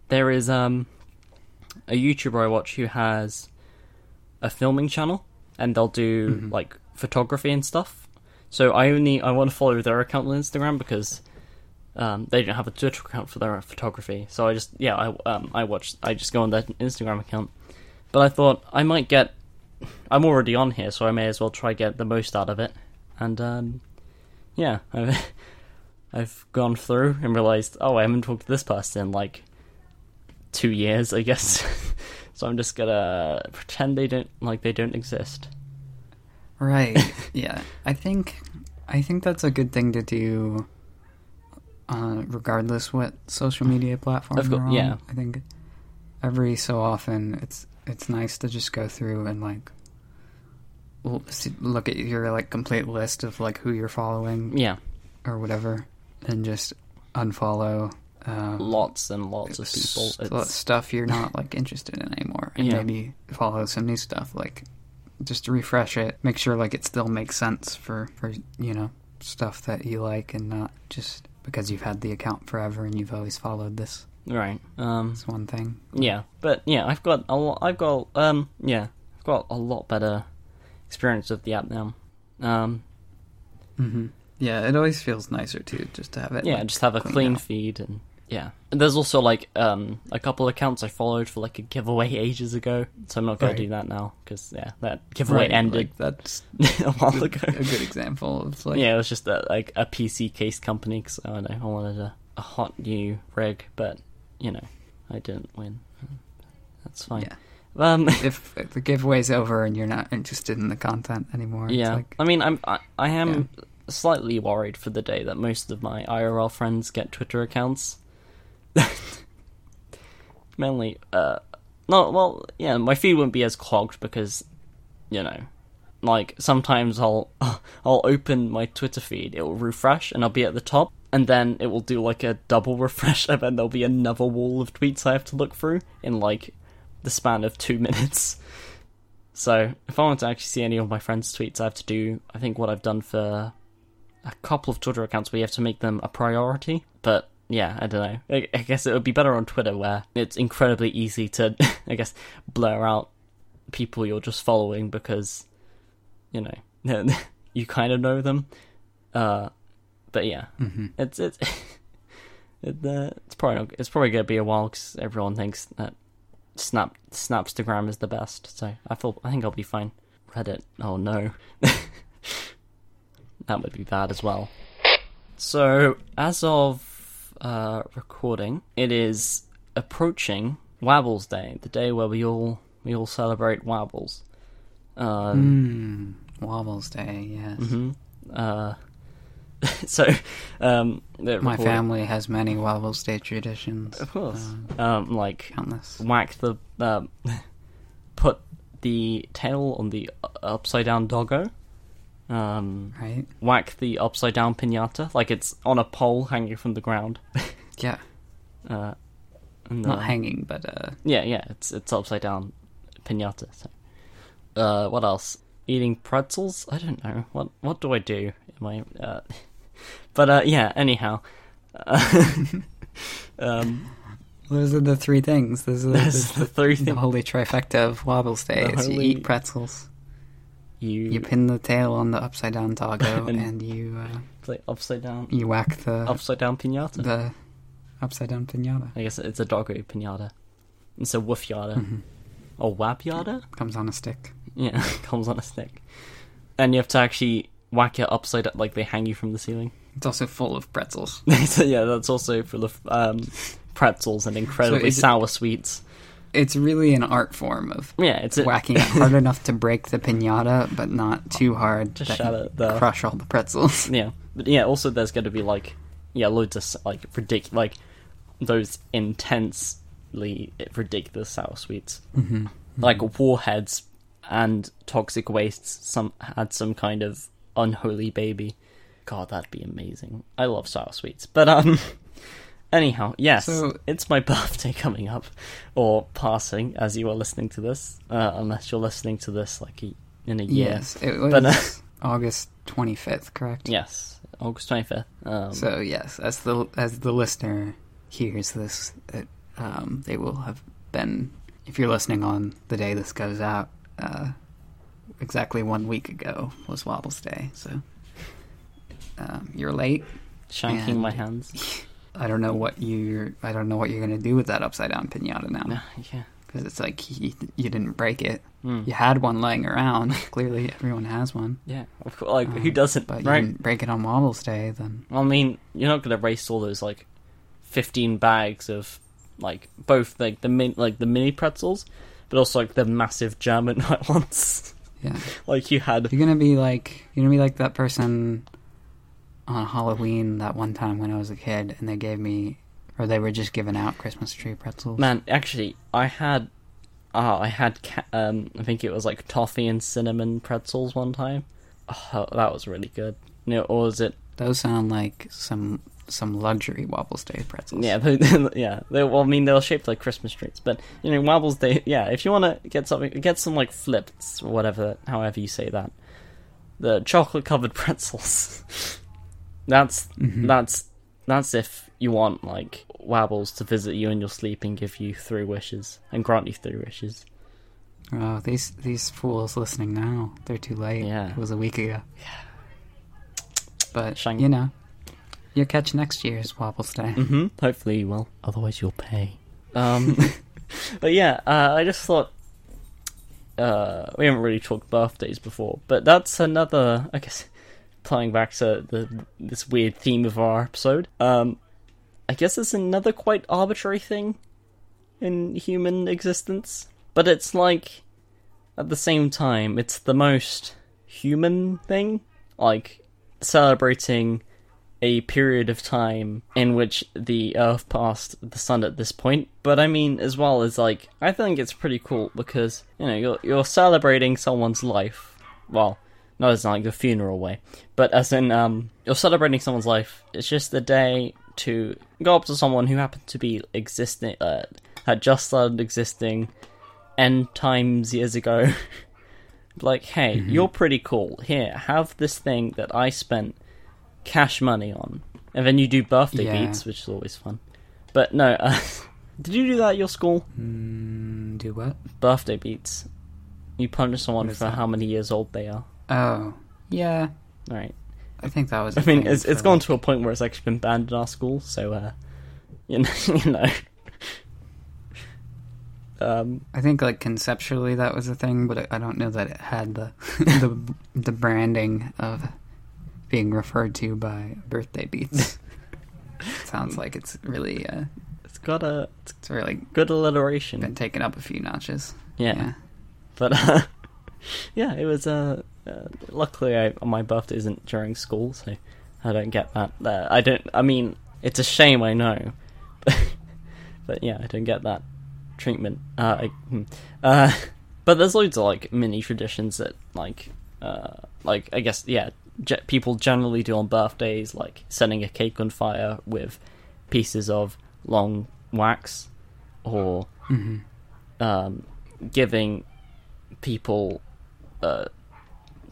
there is um a YouTuber I watch who has a filming channel and they'll do Mhm. like photography and stuff. So I only I want to follow their account on Instagram because um, they don't have a Twitter account for their photography. So I just yeah I um, I watch I just go on their Instagram account. But I thought I might get I'm already on here, so I may as well try get the most out of it. And um, yeah, I've I've gone through and realized oh I haven't talked to this person in like two years I guess. so I'm just gonna pretend they don't like they don't exist. Right. yeah. I think I think that's a good thing to do uh, regardless what social media platform you're on. yeah. I think every so often it's it's nice to just go through and like look at your like complete list of like who you're following Yeah, or whatever, and just unfollow. Uh, lots and lots of people. s- It's, stuff you're not like interested in anymore, and Yeah. maybe follow some new stuff like just to refresh it. Make sure like it still makes sense for for you know stuff that you like, and not just because you've had the account forever and you've always followed this. Right. Um, It's one thing. Yeah, but yeah, I've got a lot. I've got um, yeah, I've got a lot better experience with the app now. Um, hmm Yeah, it always feels nicer too, just to have it. yeah, like, just have a clean out. feed and yeah. And there's also like um a couple accounts I followed for like a giveaway ages ago, so I'm not gonna Right. do that now because yeah, that giveaway Right, ended like, that's a while ago. a good example of like yeah, it was just a, like a PC case company because I don't know I wanted a, a hot new rig, but you know I didn't win. That's fine. yeah. Um, If, if the giveaway's over and you're not interested in the content anymore, it's yeah, like I mean, I'm I, I am slightly worried for the day that most of my IRL friends get Twitter accounts. Mainly, uh, no, well, yeah, my feed wouldn't be as clogged because, you know, like sometimes I'll I'll open my Twitter feed, it will refresh, and I'll be at the top, and then it will do like a double refresh, and then there'll be another wall of tweets I have to look through in like the span of two minutes. So if I want to actually see any of my friends' tweets, I have to do I think what I've done for a couple of Twitter accounts where you have to make them a priority. But yeah, I don't know. I, guess it would be better on Twitter where it's incredibly easy to I guess blur out people you're just following because you know you kind of know them. Uh, but yeah, hmm it's it's it, uh, it's probably not, it's probably gonna be a while because everyone thinks that Snap Snapstagram is the best. So I feel I think I'll be fine. Reddit, oh no, that would be bad as well. So as of uh, recording, it is approaching Wobbles Day, the day where we all we all celebrate Wobbles. Um, Mm, Wobbles Day, yes. mhm. Uh, so, um, My family has many Wobbles Day traditions. of course, Uh, um, like countless. whack the um, put the tail on the upside down doggo. Um, Right? whack the upside down pinata like it's on a pole hanging from the ground. Yeah. Uh, and Not uh, hanging, but uh, Yeah, yeah, it's it's upside down pinata. So. Uh, what else? Eating pretzels? I don't know. What what do I do? Am I? But uh, yeah. Anyhow, um, those are the three things. Those are the, the three the things holy trifecta of Wobbles Day. The is You eat pretzels, you, you pin the tail on the upside down doggo, And- and you uh, play upside down you whack the upside down pinata. the upside down pinata. I guess it's a doggo pinata. It's a woof yada Mhm. or wap yada. Comes on a stick. Yeah, comes on a stick, and you have to actually whack it upside up like they hang you from the ceiling. It's also full of pretzels. so yeah, that's also full of um, pretzels and incredibly it- sour sweets. It's really an art form of Yeah, it's a, whacking it hard enough to break the pinata, but not too hard To that shatter you the- crush all the pretzels. Yeah, but yeah, also there's going to be like yeah, loads of like ridiculous like those intensely ridiculous sour sweets, hmm like warheads and toxic wastes. Some had some kind of unholy baby. God, that'd be amazing. I love sour sweets, but um. Anyhow, yes, So- it's my birthday coming up, or passing as you are listening to this, uh, unless you're listening to this like a, in a year. Yes, it was But, uh, August twenty fifth, correct? Yes, August twenty fifth. Um, So yes, as the as the listener hears this, it, um, they will have been. If you're listening on the day this goes out, uh, exactly one week ago was Wobbles Day. So um, you're late. shanking my hands. I don't know what you're. I don't know what you're gonna do with that upside down pinata now Yeah, yeah. because it's like you, you didn't break it. Mm. You had one laying around. Clearly, everyone has one. Yeah, of course. Like, who Um, doesn't, But you didn't break it on Wobbles Day, then I mean, you're not gonna waste all those like fifteen bags of like both like the min like the mini pretzels, but also like the massive German ones. Yeah. like you had. You're gonna be like you're gonna be like that person on Halloween that one time when I was a kid, and they gave me, or they were just giving out Christmas tree pretzels. Man, actually, I had oh, I had ca- um, I think it was like toffee and cinnamon pretzels one time. Oh, that was really good. You know, or was it? Those sound like some some luxury Wobbles Day pretzels. Yeah, they, yeah. They, well, I mean, they're shaped like Christmas trees, but you know, Wobbles Day. Yeah, if you want to get something, get some like Flipz or whatever, however you say that. The chocolate covered pretzels. that's Mhm. that's that's if you want like Wobbles to visit you in your sleep and give you three wishes and grant you three wishes. Oh, these these fools listening now. They're too late. Yeah. It was a week ago. Yeah. But Shang- you know, you'll catch next year's Wobbles Day. Mm-hmm. Hopefully you will. Otherwise you'll pay. Um, but yeah, uh, I just thought uh, we haven't really talked birthdays before, but that's another. I guess playing back to the this weird theme of our episode. Um, I guess it's another quite arbitrary thing in human existence, but it's like at the same time it's the most human thing, like celebrating a period of time in which the Earth passed the Sun at this point. But I mean, as well as like, I think it's pretty cool because you know you're you're celebrating someone's life. Well, not as in, like the funeral way, but as in um, you're celebrating someone's life. It's just a day to go up to someone who happened to be existing, uh, had just started existing, n times years ago. like, hey, you're pretty cool. Here, have this thing that I spent cash money on, and then you do birthday Yeah. beats, which is always fun. But no, uh, did you do that at your school? Mm, do what? Birthday beats. You punish someone for that? how many years old they are. Oh, yeah. Right. I think that was. I mean, it's it's gone to a point where it's actually been banned in our school. So, uh, you know, you know. Um, I think like conceptually that was a thing, but I- I don't know that it had the the the branding of being referred to by birthday beats. Sounds like it's really uh, it's got a it's it's really good alliteration. been taken up a few notches. Yeah. But uh, yeah, it was. Uh, uh, luckily, I, my birthday isn't during school, so I don't get that. Uh, I don't. I mean, it's a shame, I know, but yeah, I don't get that treatment. Uh, I, hmm. uh, but there's loads of like mini traditions that like, uh, like I guess yeah, ge- people generally do on birthdays, like setting a cake on fire with pieces of long wax, or hmm um, giving people uh,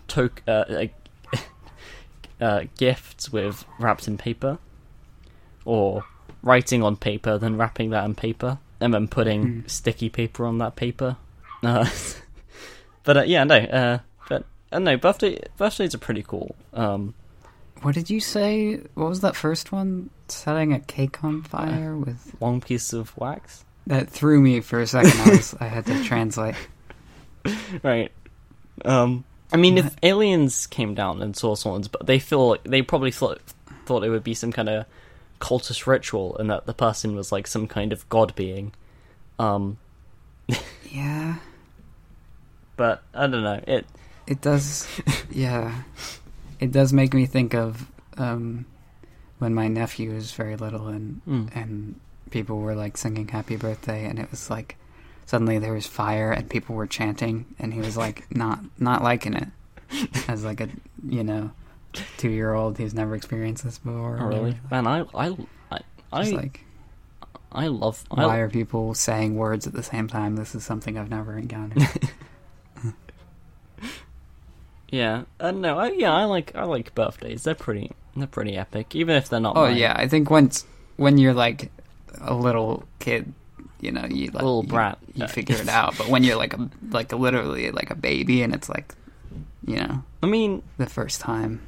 to- uh, uh, gifts with wrapped in paper, or writing on paper, then wrapping that in paper, and then putting Mhm. sticky paper on that paper. Uh, but uh, yeah, no. Uh, uh, no, birthday birthdays are pretty cool. Um, What did you say? What was that first one? Setting a cake on fire with long piece of wax, that threw me for a second. I was I had to translate. right? Um, I mean, if aliens came down and saw someone's, but they feel they probably thought thought it would be some kind of cultist ritual, and that the person was like some kind of god being. Um, Yeah, but I don't know. It it does. Yeah, it does make me think of um, when my nephew was very little and mm, and people were like singing happy birthday and it was like suddenly there was fire and people were chanting and he was like not not liking it as like a you know two year old who's never experienced this before oh, really, man. I I I I, like I love. why are people saying words at the same time this is something i've never encountered yeah, uh, no, I yeah, I like I like birthdays. They're pretty. They're pretty epic, even if they're not. oh mine. yeah i think once when you're like a little kid you know you like Little you, brat. you figure it out but when you're like a like literally like a baby and it's like you know I mean, the first time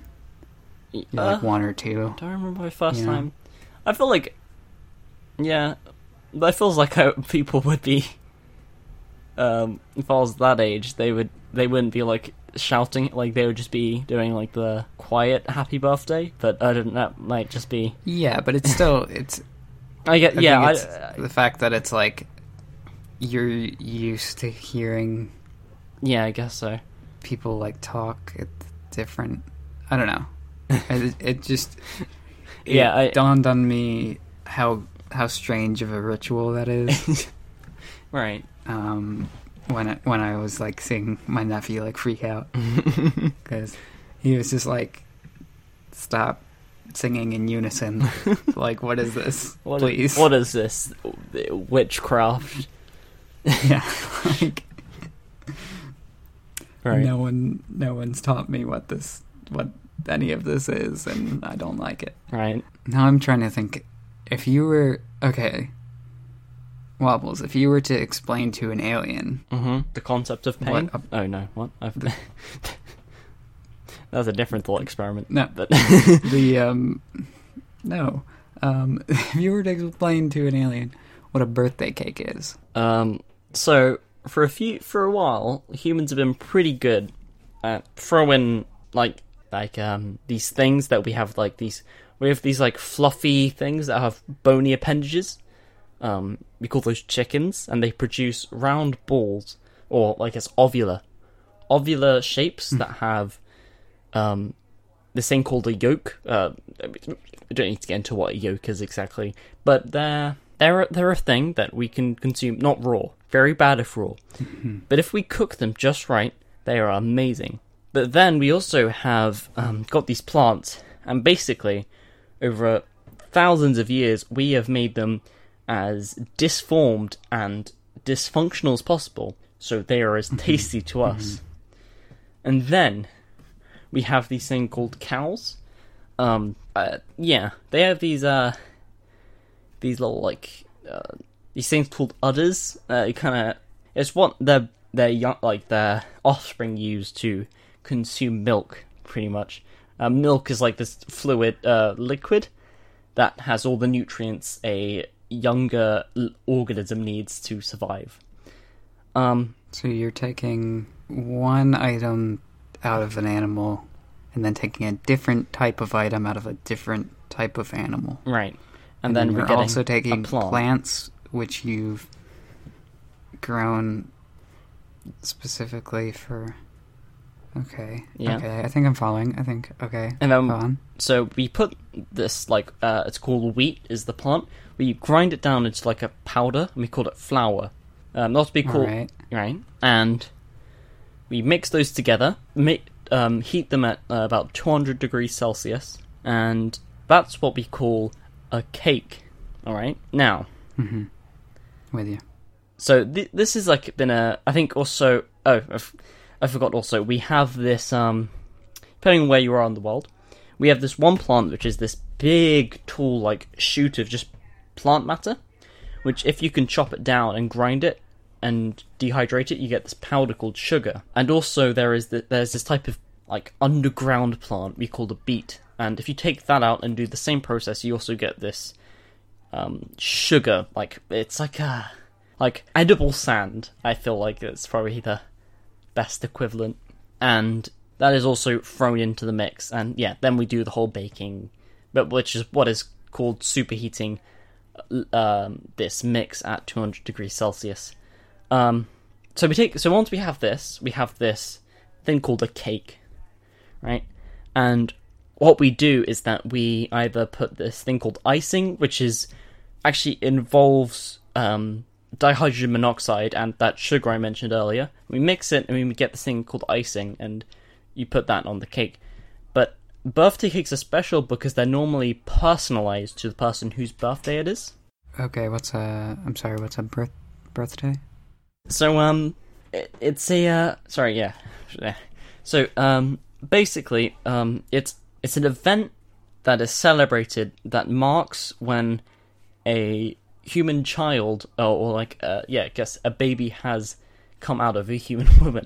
you're uh, like one or two Do I remember my first You know? time? I feel like, yeah, that feels like I, people would be. Um, if I was that age, they would they wouldn't be like shouting, like they would just be doing like the quiet happy birthday. But I don't. That might just be. Yeah, but it's still it's I get I yeah. I, it's the fact that it's like you're used to hearing yeah, I guess so. people like talk at different. I don't know. it, it just it Yeah, I- dawned on me how how strange of a ritual that is. Right. um, when I, when I was like seeing my nephew like freak out because he was just like, "Stop singing in unison!" like, what is this? What, Please, What is this? Witchcraft. yeah, like Right. no one, no one's taught me what this, what any of this is, and I don't like it. Right. Now I'm trying to think. If you were okay, Wobbles, if you were to explain to an alien, Mm-hmm. The concept of pain. Oh no. What? I've... that was a different thought experiment. no, But the um, no, um, if you were to explain to an alien what a birthday cake is, Um, so for a few for a while, humans have been pretty good at throwing like like um these things that we have like these we have these like fluffy things that have bony appendages. Um, we call those chickens, and they produce round balls or like it's ovular, ovular shapes that have um this thing called a yolk. Uh, I don't need to get into what a yolk is exactly, but they're they're they're a thing that we can consume not raw. Very bad if raw, but if we cook them just right, they are amazing. But then we also have um, got these plants, and basically, over thousands of years, we have made them as disformed and dysfunctional as possible, so they are as tasty to us. And then we have these thing called cows. Um, uh, yeah, they have these uh, these little like uh, these things called udders. Uh, kind of, it's what their their young like their offspring use to consume milk, pretty much. Uh, milk is like this fluid uh, liquid that has all the nutrients a younger organism needs to survive. Um, so you're taking one item out of an animal, and then taking a different type of item out of a different type of animal, right, and, then we're you're also taking plant. plants which you've grown specifically for. Okay. Yeah. Okay. I think I'm following. I think. Okay. And then on. So we put this like uh, it's called wheat is the plant. We grind it down into like a powder and we call it flour. Um, not to be called Alright. right, and we mix those together. Make um, heat them at uh, about 200 degrees Celsius, and that's what we call a cake. All right. Now, Mm-hmm. With you. so th- this is like been a. I think also. Oh, I, f- I forgot. Also, we have this. Um, depending on where you are in the world, we have this one plant which is this big tool like shoot of just plant matter, which if you can chop it down and grind it and dehydrate it, you get this powder called sugar. And also there is the, there's this type of like underground plant we call the beet, and if you take that out and do the same process, you also get this um, sugar. Like it's like a like edible sand. I feel like it's probably the best equivalent, and that is also thrown into the mix. And yeah, then we do the whole baking, but which is what is called superheating um, this mix at 200 degrees Celsius. Um, so we take so once we have this, we have this thing called a cake, right? And what we do is that we either put this thing called icing, which is actually involves um, dihydrogen monoxide and that sugar I mentioned earlier. We mix it and we get this thing called icing, and you put that on the cake. Birthday cakes are special because they're normally personalized to the person whose birthday it is. Okay. What's a? I'm sorry. What's a birth birthday? So um, it, it's a uh, sorry, yeah, yeah. So um, basically um, it's it's an event that is celebrated that marks when a human child or, or like uh, yeah, I guess a baby has come out of a human woman.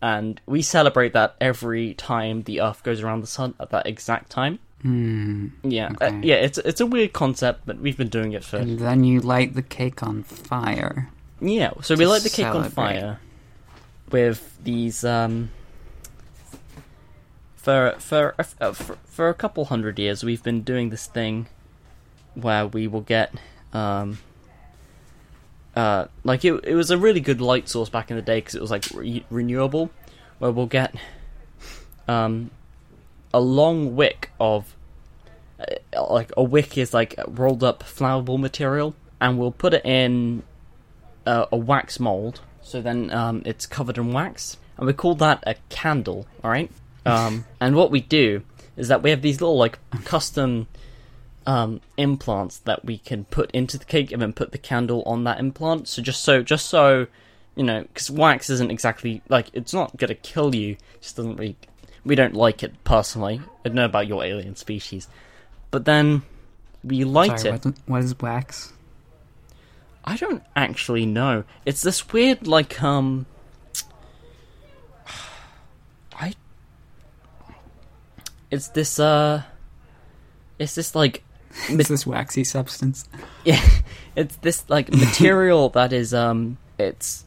And we celebrate that every time the Earth goes around the sun at that exact time. Hmm. Yeah, uh, yeah. It's it's a weird concept, but we've been doing it for And then you light the cake on fire. Yeah, so we light the cake on fire with these um for for uh, for for a couple hundred years we've been doing this thing where we will get um uh like it it was a really good light source back in the day because it was like re- renewable where we'll get um a long wick of uh, like a wick is like rolled up flammable material and we'll put it in uh, a wax mold. So then um, it's covered in wax, and we call that a candle. All right. Um, and what we do is that we have these little like custom um, implants that we can put into the cake and then put the candle on that implant. So just so just so you know, because wax isn't exactly like it's not gonna kill you. It just doesn't really. We don't like it personally. I don't know about your alien species, but then we light Sorry, it. what, what is wax? I don't actually know. It's this weird, like, um. I. It's this, uh. It's this, like. It's this waxy substance. Yeah. It's this, like, material that is, um. It's.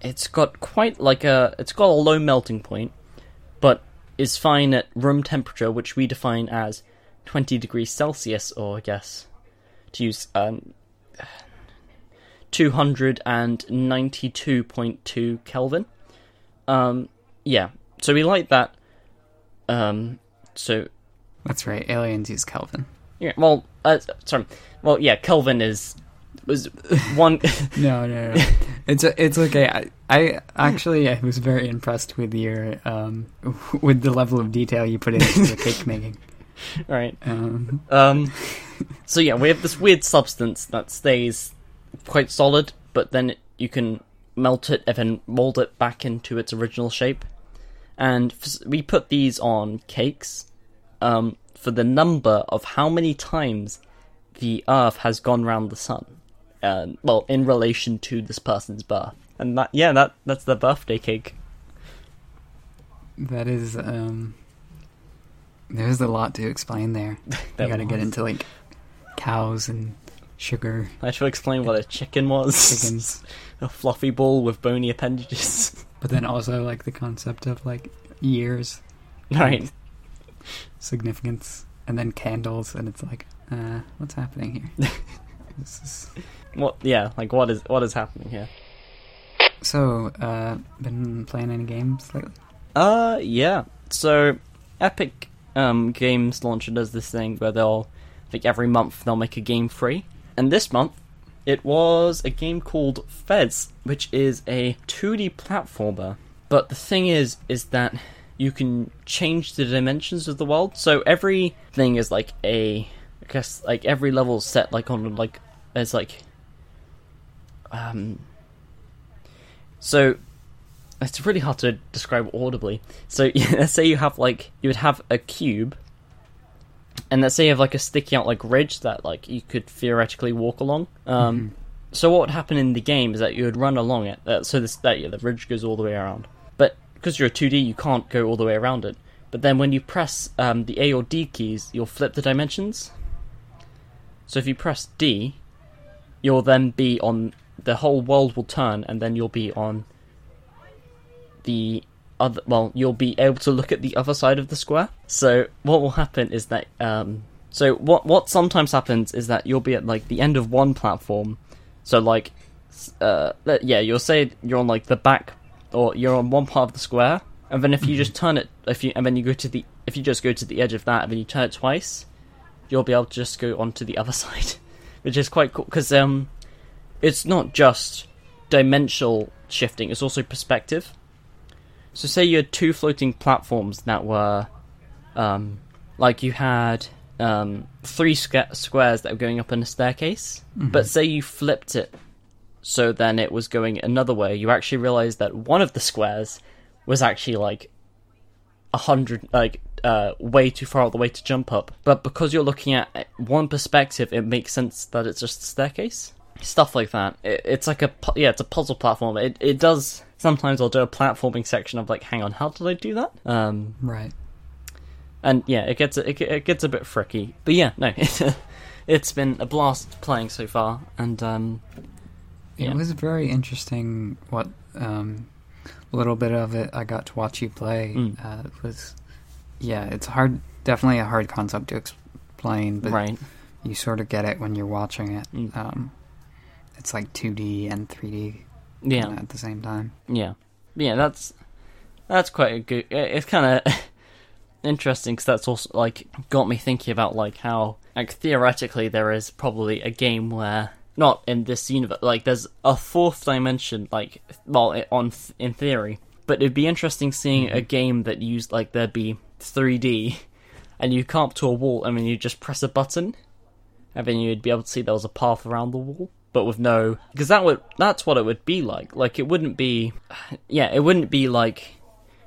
It's got quite, like, a. It's got a low melting point, but is fine at room temperature, which we define as 20 degrees Celsius, or I guess. To use, um. 292.2 Kelvin. Um, yeah. So we like that. Um, so That's right. Aliens use Kelvin. Yeah. Well, uh, sorry. Well, yeah. Kelvin is was one. No, no, no. it's it's okay. I, I actually I was very impressed with your um with the level of detail you put into the cake making. right. Um, Um. So yeah, we have this weird substance that stays quite solid, but then you can melt it and then mold it back into its original shape. And f- we put these on cakes um, for the number of how many times the Earth has gone round the sun. Uh, well, in relation to this person's birth, and that yeah, that that's the birthday cake. that is um. There's a lot to explain there. There you got to get into like cows and sugar I should explain what a chicken was. chickens, a fluffy ball with bony appendages. but then also like the concept of like years right. Significance, and then candles, and it's like, uh, what's happening here? this is What? Yeah. Like what is what is happening here? so. Uh, been playing any games lately? Uh, yeah. So, Epic um, Games Launcher does this thing where they'll, like, every month they'll make a game free. And this month, it was a game called Fez, which is a 2D platformer. But the thing is, is that you can change the dimensions of the world. So every thing is like a, I guess like every level is set like on like there's like, um. So it's really hard to describe audibly. So yeah, let's say you have like you would have a cube, and let's say you have like a sticky out like ridge that like you could theoretically walk along. Um, So what would happen in the game is that you would run along it. Uh, so this that yeah, the ridge goes all the way around. Because you're a 2D, you can't go all the way around it. But then when you press um, the A or D keys, you'll flip the dimensions. So if you press D, you'll then be on the whole world will turn, and then you'll be on the other well you'll be able to look at the other side of the square so what will happen is that um so what what sometimes happens is that you'll be at like the end of one platform so like uh yeah you'll say you're on like the back or you're on one part of the square and then if you just turn it if you and then you go to the if you just go to the edge of that and then you turn it twice you'll be able to just go onto the other side which is quite cool because um it's not just dimensional shifting it's also perspective. So say you had two floating platforms that were, um, like you had um, three squa- squares that were going up in a staircase, but say you flipped it so then it was going another way, you actually realized that one of the squares was actually like a hundred, like uh, way too far out the way to jump up. But because you're looking at one perspective, it makes sense that it's just a staircase. Stuff like that. It, it's like a yeah, it's a puzzle platform. It it does sometimes I'll do a platforming section of like, hang on, how did I do that? Um, Right. and yeah, it gets it, it gets a bit fricky. But yeah, no, it's been a blast playing so far, and um, It Yeah. was very interesting what um, little bit of it I got to watch you play. Mm. Uh, was yeah, it's hard, definitely a hard concept to explain, but right, you sort of get it when you're watching it. Mm. Um, it's like 2D and 3D yeah, at the same time. yeah, yeah. That's that's quite a good. It's kind of interesting because that's also like got me thinking about like how like theoretically there is probably a game where not in this universe. Like, there's a fourth dimension. Like, well, on in theory, but it'd be interesting seeing a game that used like there'd be 3D, and you come up to a wall, and then you just press a button, and then you'd be able to see there was a path around the wall, but with no because that would that's what it would be like. Like, it wouldn't be, yeah, it wouldn't be like.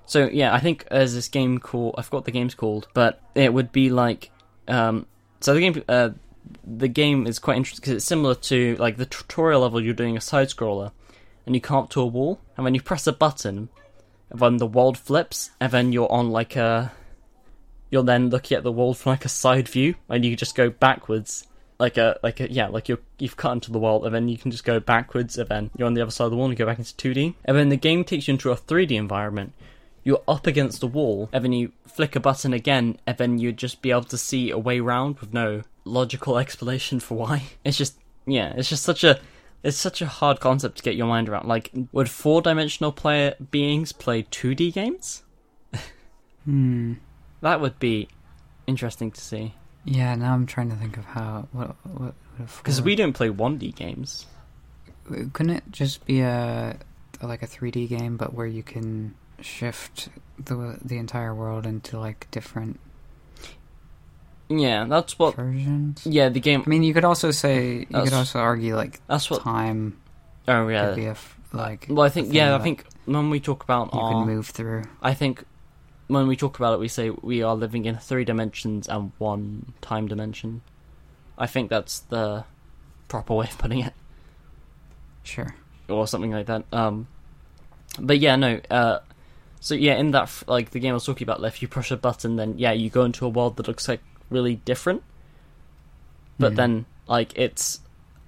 So yeah, I think there's this game called I forgot the game's called, but it would be like um, so the game uh, the game is quite interesting because it's similar to like the tutorial level. You're doing a side scroller, and you come up to a wall, and when you press a button, and then the world flips, and then you're on like a you're then looking at the world from like a side view, and you just go backwards. Like a like a yeah like you're you've cut into the world and then you can just go backwards and then you're on the other side of the wall and you go back into 2D and then the game takes you into a 3D environment you're up against the wall, and then you flick a button again, and then you'd just be able to see a way round with no logical explanation for why. It's just, yeah, it's just such a, it's such a hard concept to get your mind around. Like, would four-dimensional player beings play 2D games? Hmm. That would be interesting to see. Yeah. Now I'm trying to think of how what what Because we don't play 1D games. couldn't it just be a like a 3D game, but where you can shift the the entire world into like different Yeah, that's what. versions? Yeah, the game. I mean, you could also say you could also argue like That's what. time Oh yeah. could be a f- like Well, I think yeah, I think when we talk about you our, can move through. I think when we talk about it, we say we are living in three dimensions and one time dimension. I think that's the proper way of putting it, Sure. or something like that. Um, but yeah, no. Uh, so yeah, in that like the game I was talking about, if you push a button, then yeah, you go into a world that looks like really different. But Mhm. then like it's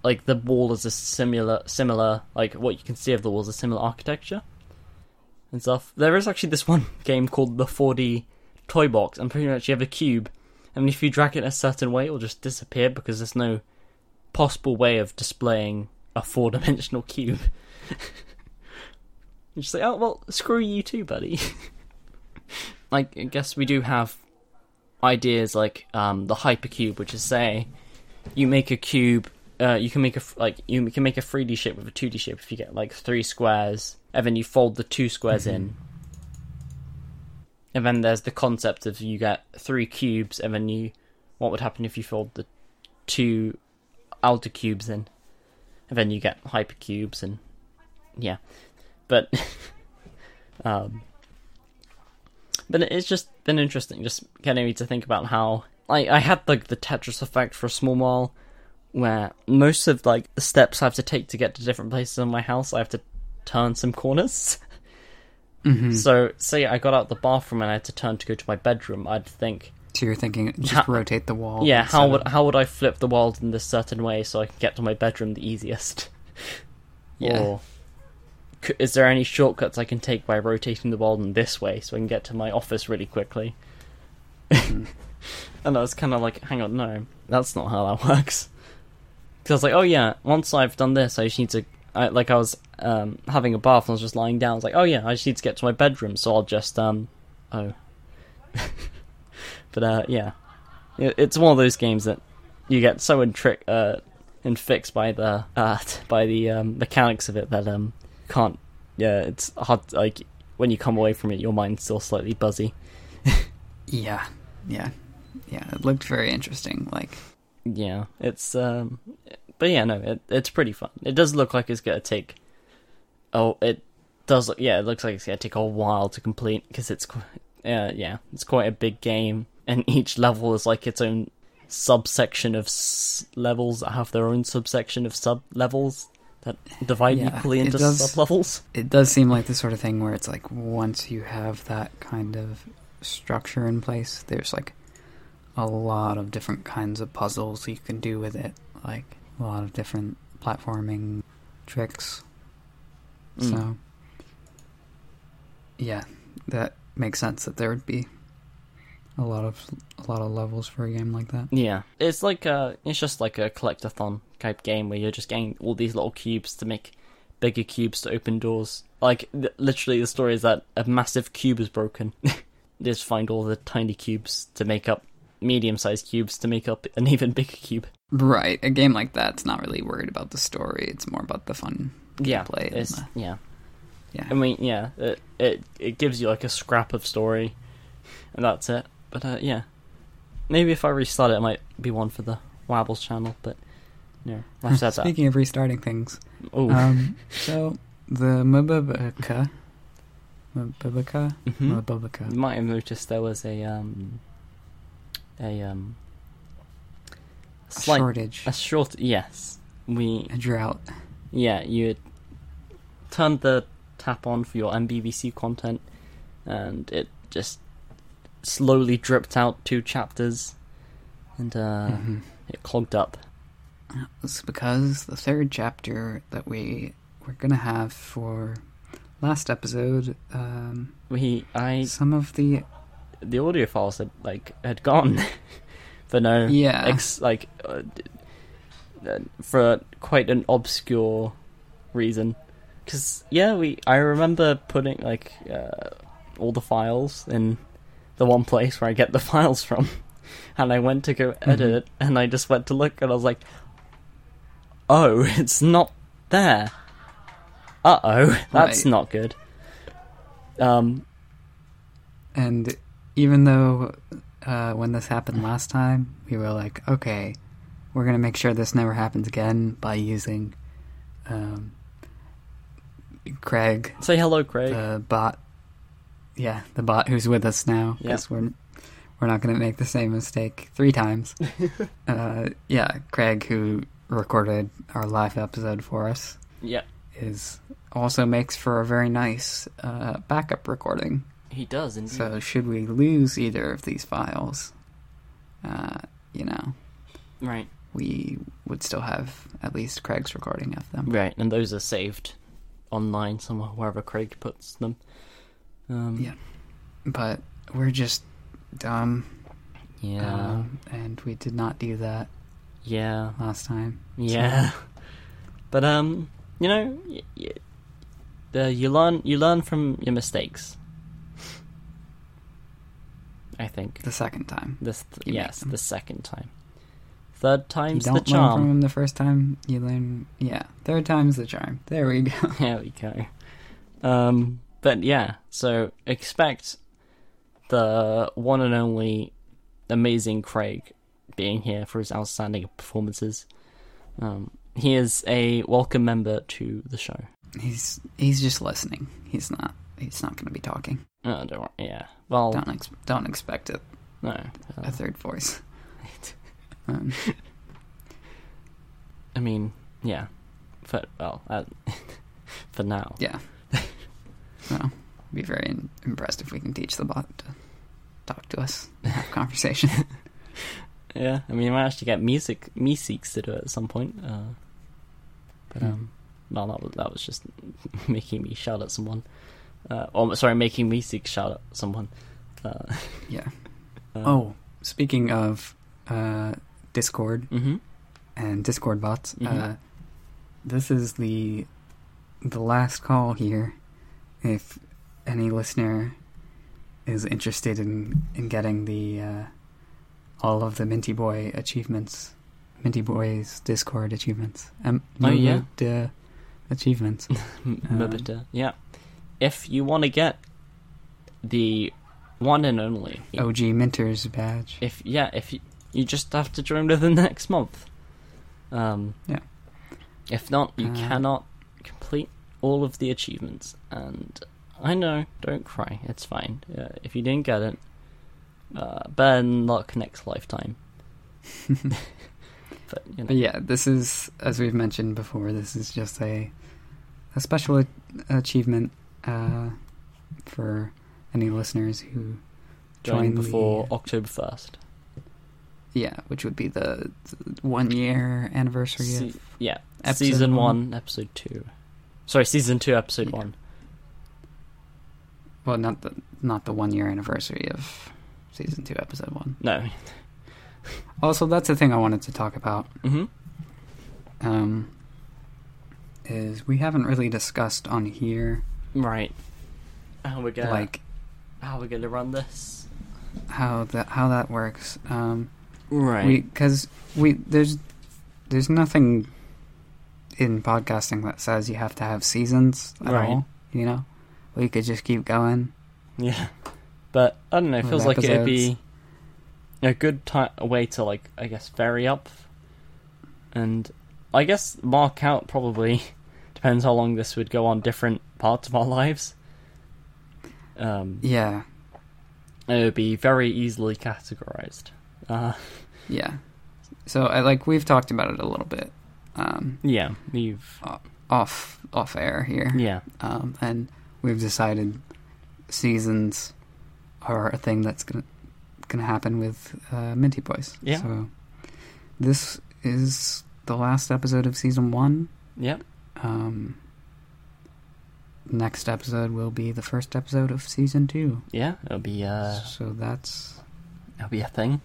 like the wall is a similar similar like what you can see of the wall is a similar architecture and stuff. There is actually this one game called the 4D Toy Box, and pretty much you have a cube, and if you drag it a certain way, it will just disappear because there's no possible way of displaying a four dimensional cube. You just say, oh well, screw you too, buddy. like I guess we do have ideas like um, the hypercube, which is say you make a cube. Uh, you can make a like you can make a 3D shape with a 2D shape if you get like three squares, and then you fold the two squares in. And then there's the concept of you get three cubes, and then you what would happen if you fold the two outer cubes in, and then you get hypercubes, and yeah, but um, but it's just been interesting, just getting me to think about how like I had like the Tetris effect for a small while, where most of like the steps I have to take to get to different places in my house, I have to turn some corners. Mm-hmm. So, say I got out the bathroom and I had to turn to go to my bedroom, I'd think, So you're thinking just How- rotate the wall. yeah, how would how would I flip the world in this certain way so I can get to my bedroom the easiest? Yeah. Or is there any shortcuts I can take by rotating the world in this way so I can get to my office really quickly? Mhm. And I was kind of like, hang on, no, that's not how that works. Because I was like, oh yeah, once I've done this, I just need to. I, like I was um, having a bath and I was just lying down. I was like, oh yeah, I just need to get to my bedroom, so I'll just um, oh. but uh, yeah, it's one of those games that you get so intric uh, infixed by the uh, by the um, mechanics of it that um can't. Yeah, it's hard. Like when you come away from it, your mind's still slightly buzzy. Yeah, yeah, yeah. It looked very interesting. Like, Yeah, it's um, but yeah, no, it, it's pretty fun. It does look like it's gonna take. Oh, it does. Look, yeah, it looks like it's gonna take a while to complete because it's, qu- uh, yeah, it's quite a big game, and each level is like its own subsection of s- levels that have their own subsection of sub levels that divide Yeah, equally into does- sub levels. it does seem like the sort of thing where it's like once you have that kind of structure in place, there's like a lot of different kinds of puzzles you can do with it. Like a lot of different platforming tricks. Mm. So, yeah, that makes sense that there would be a lot of a lot of levels for a game like that. Yeah, it's like a, it's just like a collectathon type game where you're just getting all these little cubes to make bigger cubes to open doors. Like th- literally, the story is that a massive cube is broken. just find all the tiny cubes to make up medium-sized cubes to make up an even bigger cube. Right, a game like that's not really worried about the story. It's more about the fun Yeah, it's the- yeah. yeah. I mean, yeah, it, it it gives you like a scrap of story, and that's it. But uh, yeah, maybe if I restart it, it might be one for the Wobbles channel. But you know, I've said that. Speaking of restarting things, Oh, um, so the Mabubaka, Mabubaka, mhm. Mabubaka. you might have noticed there was a um a um A slight shortage, a short yes we a drought. yeah you had turned the tap on for your MBBC content and it just slowly dripped out two chapters and uh Mhm. it clogged up It's because the third chapter that we were gonna have for last episode, um, we I some of the the audio files had like had gone. For no yeah, ex like uh, uh, for quite an obscure reason. Because yeah we i remember putting like uh, all the files in the one place where i get the files from. And i went to go edit Mhm. it and i just went to look and i was like oh it's not there uh-oh that's Right. not good um and even though uh, when this happened last time, we were like, okay, we're gonna make sure this never happens again by using um, Craig, say hello craig the bot. Yeah, the bot who's with us now. Because we're we're not gonna make the same mistake three times. uh, yeah, Craig, who recorded our live episode for us, yeah is also makes for a very nice uh, backup recording. he does indeed So should we lose either of these files, uh, you know, right we would still have at least Craig's recording of them. Right, and those are saved online somewhere, wherever Craig puts them. Um, Yeah. But we're just dumb, yeah, um, and we did not do that yeah, last time. yeah. But um, you know, y- y- uh, you learn you learn from your mistakes. I think The second time, this You make yes, the second time, third you time's don't the learn charm. from him the first time. You learn, yeah. Third time's the charm. There we go. There we go. Um, but yeah, so expect the one and only amazing Craig being here for his outstanding performances. Um, he is a welcome member to the show. He's he's just listening. He's not. He's not going to be talking. Uh, don't worry. Yeah. Well, Don't ex- don't expect it. no. A Uh, third voice. Um, I mean, yeah. but well, uh, for now. Yeah. so, be very in- impressed if we can teach the bot to talk to us, have conversation. Yeah. I mean, I might actually get music MEE6 to do it at some point. Uh, but um, well, that was that was just making me shout at someone. Uh, or sorry, making MEE6 shout at someone. Uh, yeah. uh, Oh, speaking of uh, Discord Mm-hmm. and Discord bots, uh, Mhm. this is the the last call here. If any listener is interested in in getting the uh, all of the Minty Boy achievements, Minty Boy's Discord achievements, um, Oh, yeah? the achievements. Um, yeah. If you want to get the one and only, OG Minter's badge. if yeah, if you, you just have to join within the next month. Um, Yeah. If not, you Uh, cannot complete all of the achievements. And I know, don't cry. It's fine. Uh, if you didn't get it, uh, better luck next lifetime. but you know, But yeah, this is as we've mentioned before. This is just a a special a- achievement uh, for any listeners who join join before the- October first. yeah, which would be the, the one year anniversary Se- of yeah, season one. one, episode two. Sorry, season two, episode Yeah. one. well, not the not the one year anniversary of season two, episode one. No. Also, that's the thing I wanted to talk about. hmm Um, is we haven't really discussed on here Right. How we're gonna like how we're gonna run this? how that how that works. Um, Right. we because we there's there's nothing in podcasting that says you have to have seasons at Right. all. You know, we could just keep going. Yeah, but I don't know. It feels like it'd be a good ti a way to like, I guess, vary up, and I guess mark out probably depends how long this would go on different parts of our lives. Um, Yeah, it would be very easily categorized. Uh, yeah. So I like we've talked about it a little bit um, yeah, we've off off air here. yeah, um, and we've decided seasons are a thing that's gonna gonna happen with uh, Minty Boys. Yeah. So this is the last episode of season one. Yep. Um, next episode will be the first episode of season two. yeah. It'll be uh, so that's it'll be a thing.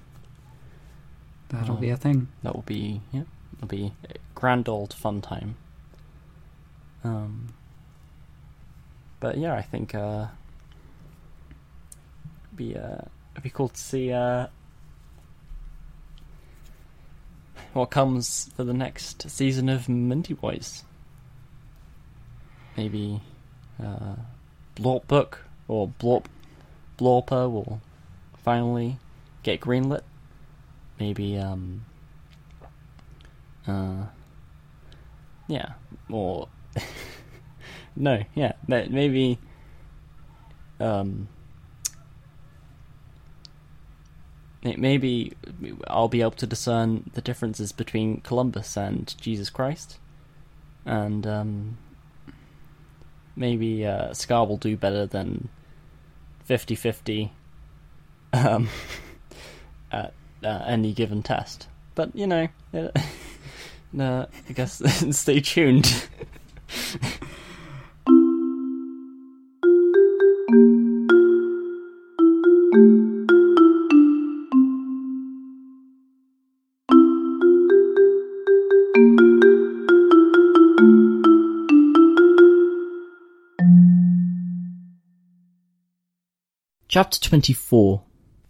that'll Um, be a thing. That will be yeah, it'll be a grand old fun time. Um, but yeah, I think uh, be uh, it'd be cool to see uh, what comes for the next season of Minty Boys. Maybe uh, Blorp Book or Blorp Blorper will finally get greenlit. Maybe um, uh, yeah, or no, yeah, maybe um, may- maybe I'll be able to discern the differences between Columbus and Jesus Christ, and um, maybe uh, Scar will do better than 50-50 um, at uh, any given test. But you know, uh, I guess stay tuned. Chapter 24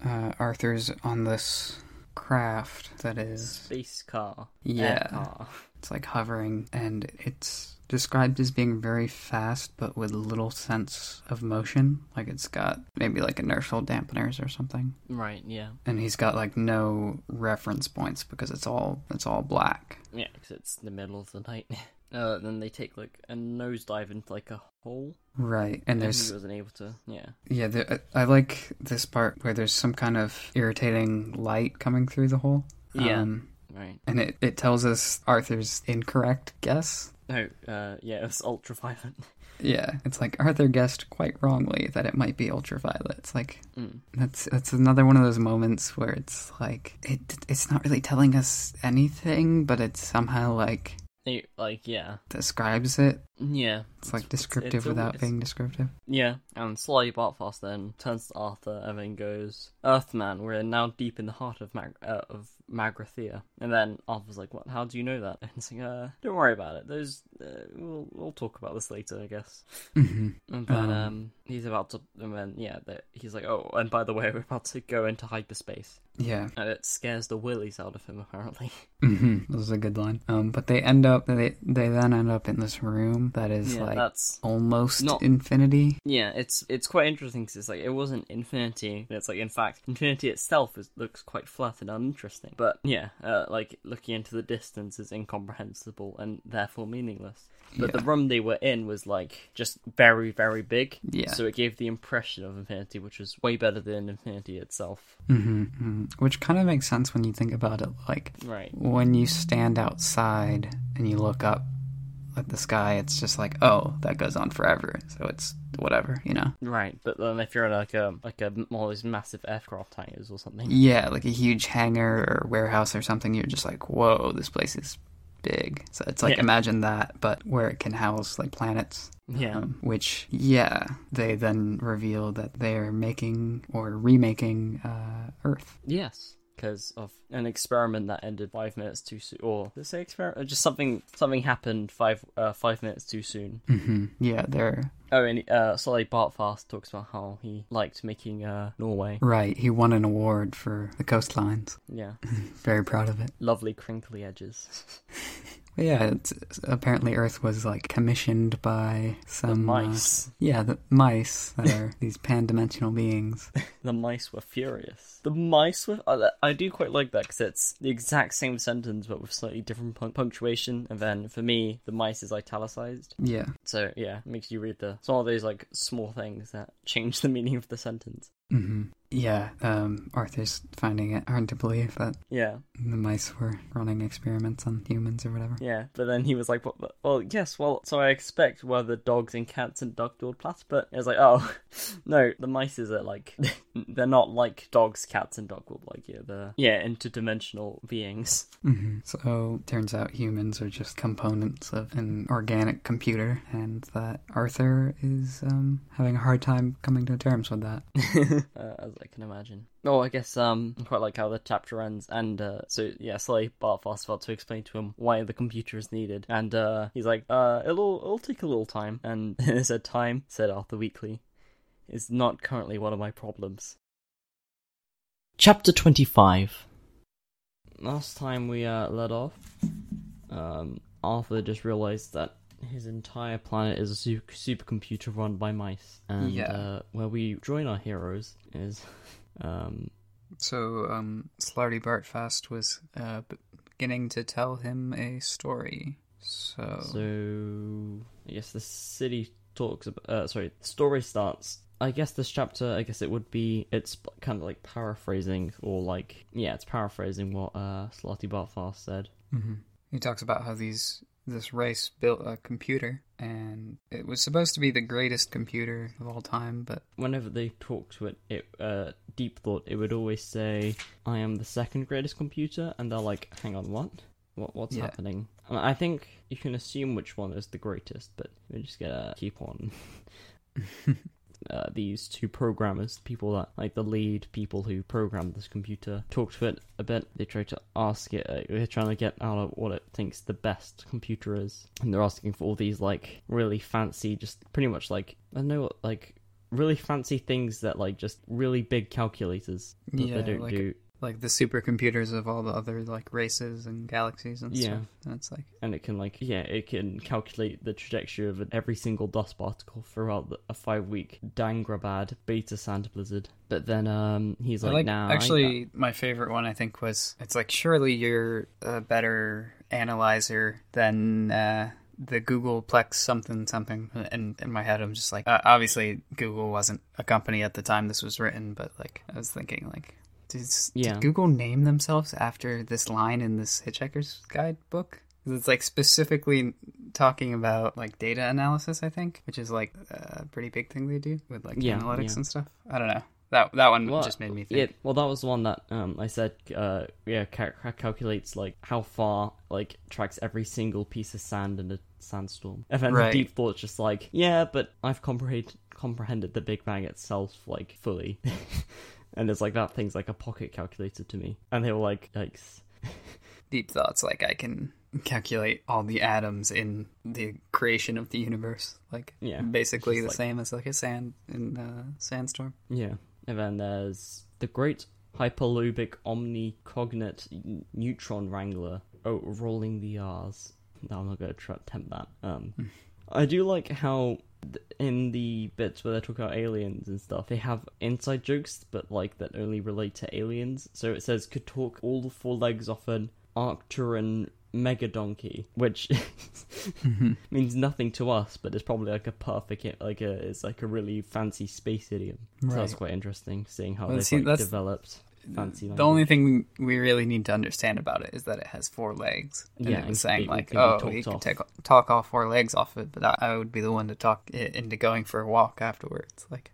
Uh, Arthur's on this craft that is Space car. Yeah. Air car. It's like hovering, and it's described as being very fast, but with little sense of motion. Like it's got maybe like inertial dampeners or something, Right, yeah. and he's got like no reference points because it's all it's all black. Yeah, because it's the middle of the night. Uh, then they take like a nosedive into like a hole. Right, and And there's he wasn't able to. Yeah. yeah, there, I I like this part where there's some kind of irritating light coming through the hole. Yeah. Um, Right. and it, it tells us Arthur's incorrect guess. No. Uh. Yeah. It was ultraviolet. Yeah, it's like Arthur guessed quite wrongly that it might be ultraviolet. It's like Mm. That's that's another one of those moments where it's like it it's not really telling us anything, but it's somehow like They, like yeah. describes it. Yeah. It's like descriptive it's a- without it's- being descriptive. Yeah, and Slartibartfast then turns to Arthur and then goes, "Earthman, we're now deep in the heart of Mag- uh, of Magrathea." And then Arthur's like, "What? How do you know that?" And it's like, "Uh, don't worry about it. Those uh, we'll we'll talk about this later, I guess." hmm And then Um, um, he's about to, and then yeah, he's like, "Oh, and by the way, we're about to go into hyperspace," Yeah, and it scares the willies out of him apparently. hmm this is a good line. Um, but they end up they they then end up in this room that is yeah, like that's almost not- infinity. Yeah, it's it's quite interesting because it's like it wasn't infinity. It's like in fact, infinity itself is, looks quite flat and uninteresting. But yeah, uh, like looking into the distance is incomprehensible and therefore meaningless. But Yeah. the room they were in was like just very very big. Yeah. So it gave the impression of infinity, which was way better than infinity itself. hmm Which kind of makes sense when you think about it. Like Right. when you stand outside and you look up at the sky, it's just like, oh, that goes on forever. So it's whatever, you know. Right, but then if you're in like a like a one of those massive aircraft hangars or something, Yeah, like a huge hangar or warehouse or something, you're just like, whoa, this place is big. So it's like, Yeah. imagine that, but where it can house like planets. Yeah, Um, which, yeah, they then reveal that they're making or remaking uh, Earth. yes, because of an experiment that ended five minutes too soon, or did say experiment? Just something something happened five uh, five minutes too soon. hmm Yeah, they're Oh, and uh, so like Bart Fast talks about how he liked making uh Norway. right. He won an award for the coastlines. Yeah, Very proud of it. lovely crinkly edges. Yeah, it's, apparently Earth was like commissioned by The some uh, mice, yeah, the mice that are these pan-dimensional beings. the mice were furious. The mice were. I, I do quite like that because it's the exact same sentence but with slightly different punc- punctuation. And then for me, the mice is italicized. Yeah. So yeah, it makes you read the. It's one of those like small things that change the meaning of the sentence. hmm Yeah. Um, Arthur's finding it hard to believe that Yeah, the mice were running experiments on humans or whatever. yeah. But then he was like, "Well, well yes, well, so I expect were the dogs and cats and duck-billed plats." But it was like, "Oh, no, the mice are like they're not like dogs, cats, and duck-billed like yeah, they're yeah interdimensional beings." hmm So turns out humans are just components of an organic computer, and that Arthur is um, having a hard time coming to terms with that. uh, I can imagine. Oh, I guess um, I quite like how the chapter ends, and uh, so yeah, Slay Bart Fastfeld to explain to him why the computer is needed, and uh, he's like, uh, it'll it'll take a little time, and it said time said Arthur weakly is not currently one of my problems. Chapter twenty five. Last time we uh let off, um, Arthur just realized that his entire planet is a super supercomputer run by mice, and Yeah. uh, where we join our heroes is, um, So, um, Slartibartfast was uh, beginning to tell him a story. So, so I guess the city talks about. Uh, sorry, the story starts. I guess this chapter, I guess it would be, it's kind of like paraphrasing, or like, yeah, it's paraphrasing what uh, Slartibartfast said. Mhm. he talks about how these this race built a computer, and it was supposed to be the greatest computer of all time, but whenever they talk to it, it uh, deep thought it would always say, "I am the second greatest computer," and they're like, "Hang on, what? What what's Yeah. happening?" I think you can assume which one is the greatest, but we just gotta keep on. Uh, these two programmers, people that like the lead people who programmed this computer, talk to it a bit. They try to ask it. Uh, they're trying to get out of what it thinks the best computer is, and they're asking for all these like really fancy, just pretty much like I don't know what like really fancy things that like just really big calculators that Yeah, they don't like do like the supercomputers of all the other like races and galaxies and Yeah. stuff. And it's like, and it can like yeah it can calculate the trajectory of every single dust particle throughout the, a five week dangrabad beta sand blizzard but then um he's like, like nah I- actually my favorite one I think was it's like surely you're a better analyzer than uh, the Googleplex something something. And in my head I'm just like, uh, obviously Google wasn't a company at the time this was written, but like I was thinking like. Did, Yeah. did Google name themselves after this line in this Hitchhiker's Guide book? It's like specifically talking about like data analysis, I think, which is like a pretty big thing they do with like Yeah, analytics yeah. and stuff. I don't know. That that one Well, just made me think. Yeah, well, that was the one that um, I said. Uh, yeah, ca- ca- calculates like how far, like tracks every single piece of sand in a sandstorm. And then Right. the deep thought's just like, yeah, but I've comprehended comprehended the Big Bang itself like fully, and it's like that thing's like a pocket calculator to me. And they were like, yikes. deep thoughts like i can calculate all the atoms in the creation of the universe like Yeah, basically the like- same as like a sand in uh, sandstorm Yeah, and then there's the Great Hyperlobic Omnicognate Neutron Wrangler. Oh, rolling the R's. No, I'm not going to try attempt that. Um, I do like how in the bits where they talk about aliens and stuff, they have inside jokes, but like that only relate to aliens. So it says could talk all the four legs off an Arcturan mega donkey, which mm-hmm. means nothing to us, but it's probably like a perfect, like a it's like a really fancy space idiom. So that's quite interesting, seeing how Well, they've see, like, that's- developed fancy. the only thing we really need to understand about it is that it has four legs and Yeah, it was and saying it like be oh you can take talk all four legs off it but I, I would be the one to talk it into going for a walk afterwards like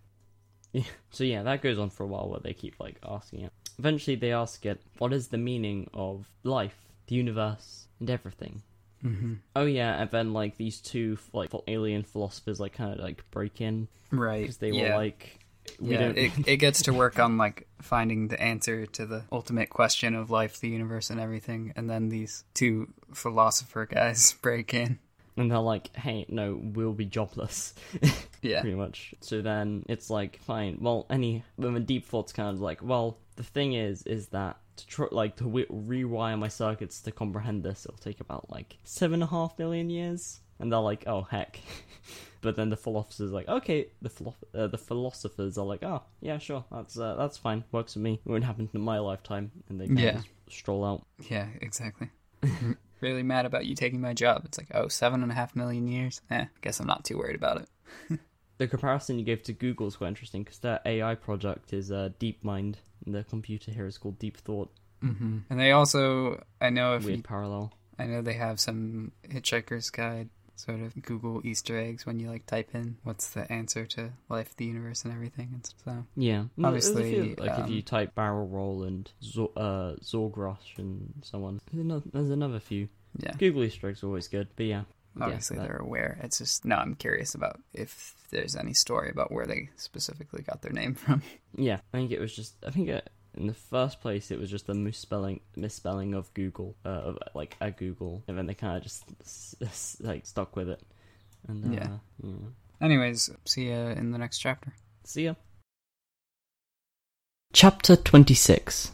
Yeah. So yeah, that goes on for a while where they keep like asking it. Eventually, they ask it, "What is the meaning of life, the universe, and everything?" mm-hmm. Oh yeah, and then like these two like alien philosophers like kind of like break in right because they yeah. were like we yeah, don't. it, it gets to work on like finding the answer to the ultimate question of life, the universe, and everything, and then these two philosopher guys break in. and they're like, "Hey, no, we'll be jobless." Yeah, pretty much. So then it's like, fine. Well, any then the deep thoughts kind of like, well, the thing is, is that to tr- like to w- rewire my circuits to comprehend this, it'll take about like seven and a half million years. And they're like, oh heck. but then the philosophers like, okay, the philo- uh, the philosophers are like, oh yeah, sure, that's uh, that's fine, works for me. It won't happen in my lifetime. And they kind Yeah. of stroll out. yeah, exactly. really mad about you taking my job. It's like, oh, seven and a half million years. Eh, guess I'm not too worried about it. The comparison you gave to Google is quite interesting because their AI project is uh, DeepMind, and the computer here is called Deep Thought. Mm-hmm. And they also, I know if Weird you, parallel. I know they have some Hitchhiker's Guide sort of Google Easter eggs when you like type in what's the answer to life, the universe, and everything. And so Yeah, a few, Obviously, like if um, you type barrel roll and Zor- uh, Zerg rush and so on, there's another, there's another few. yeah, Google Easter eggs are always good, but yeah, yeah, obviously that- they're aware. It's just no, I'm curious about if there's any story about where they specifically got their name from. yeah. I think it was just, I think it, in the first place it was just the misspelling misspelling of Google, uh, of, like a Google, and then they kind of just like stuck with it. And uh, Yeah. yeah. Anyways, see you in the next chapter. See ya. Chapter 26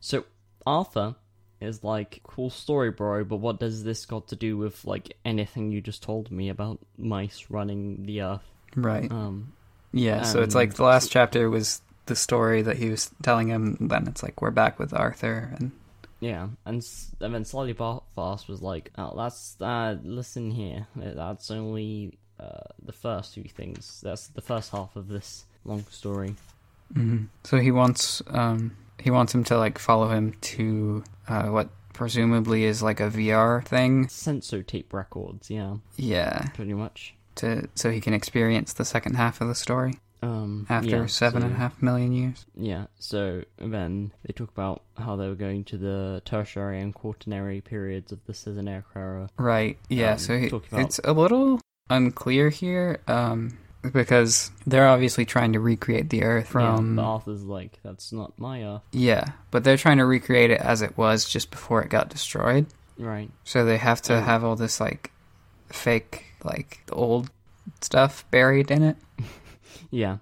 So, Arthur is like, cool story, bro, but what does this got to do with, like, anything you just told me about mice running the earth? Right. Um, Yeah. so it's like the last chapter was the story that he was telling him. Then it's like we're back with Arthur, and yeah, and, and then Slightly Fast was like, oh, that's, uh, listen here, that's only, uh, the first few things. That's the first half of this long story. hmm so he wants um he wants him to like follow him to uh what presumably is like a VR thing. Sens-O-Tape records, yeah, Yeah. pretty much. To so he can experience the second half of the story Um, after yeah, seven and a half million years. Yeah, so then they talk about how they were going to the tertiary and quaternary periods of the Caesarea era. Right. Yeah. Um, so he, about- it's a little unclear here, um, because they're obviously trying to recreate the Earth from. yeah, but Arthur's like, that's not my Earth. Yeah, but they're trying to recreate it as it was just before it got destroyed. Right. So they have to Oh. have all this like fake, like old stuff buried in it. Yeah,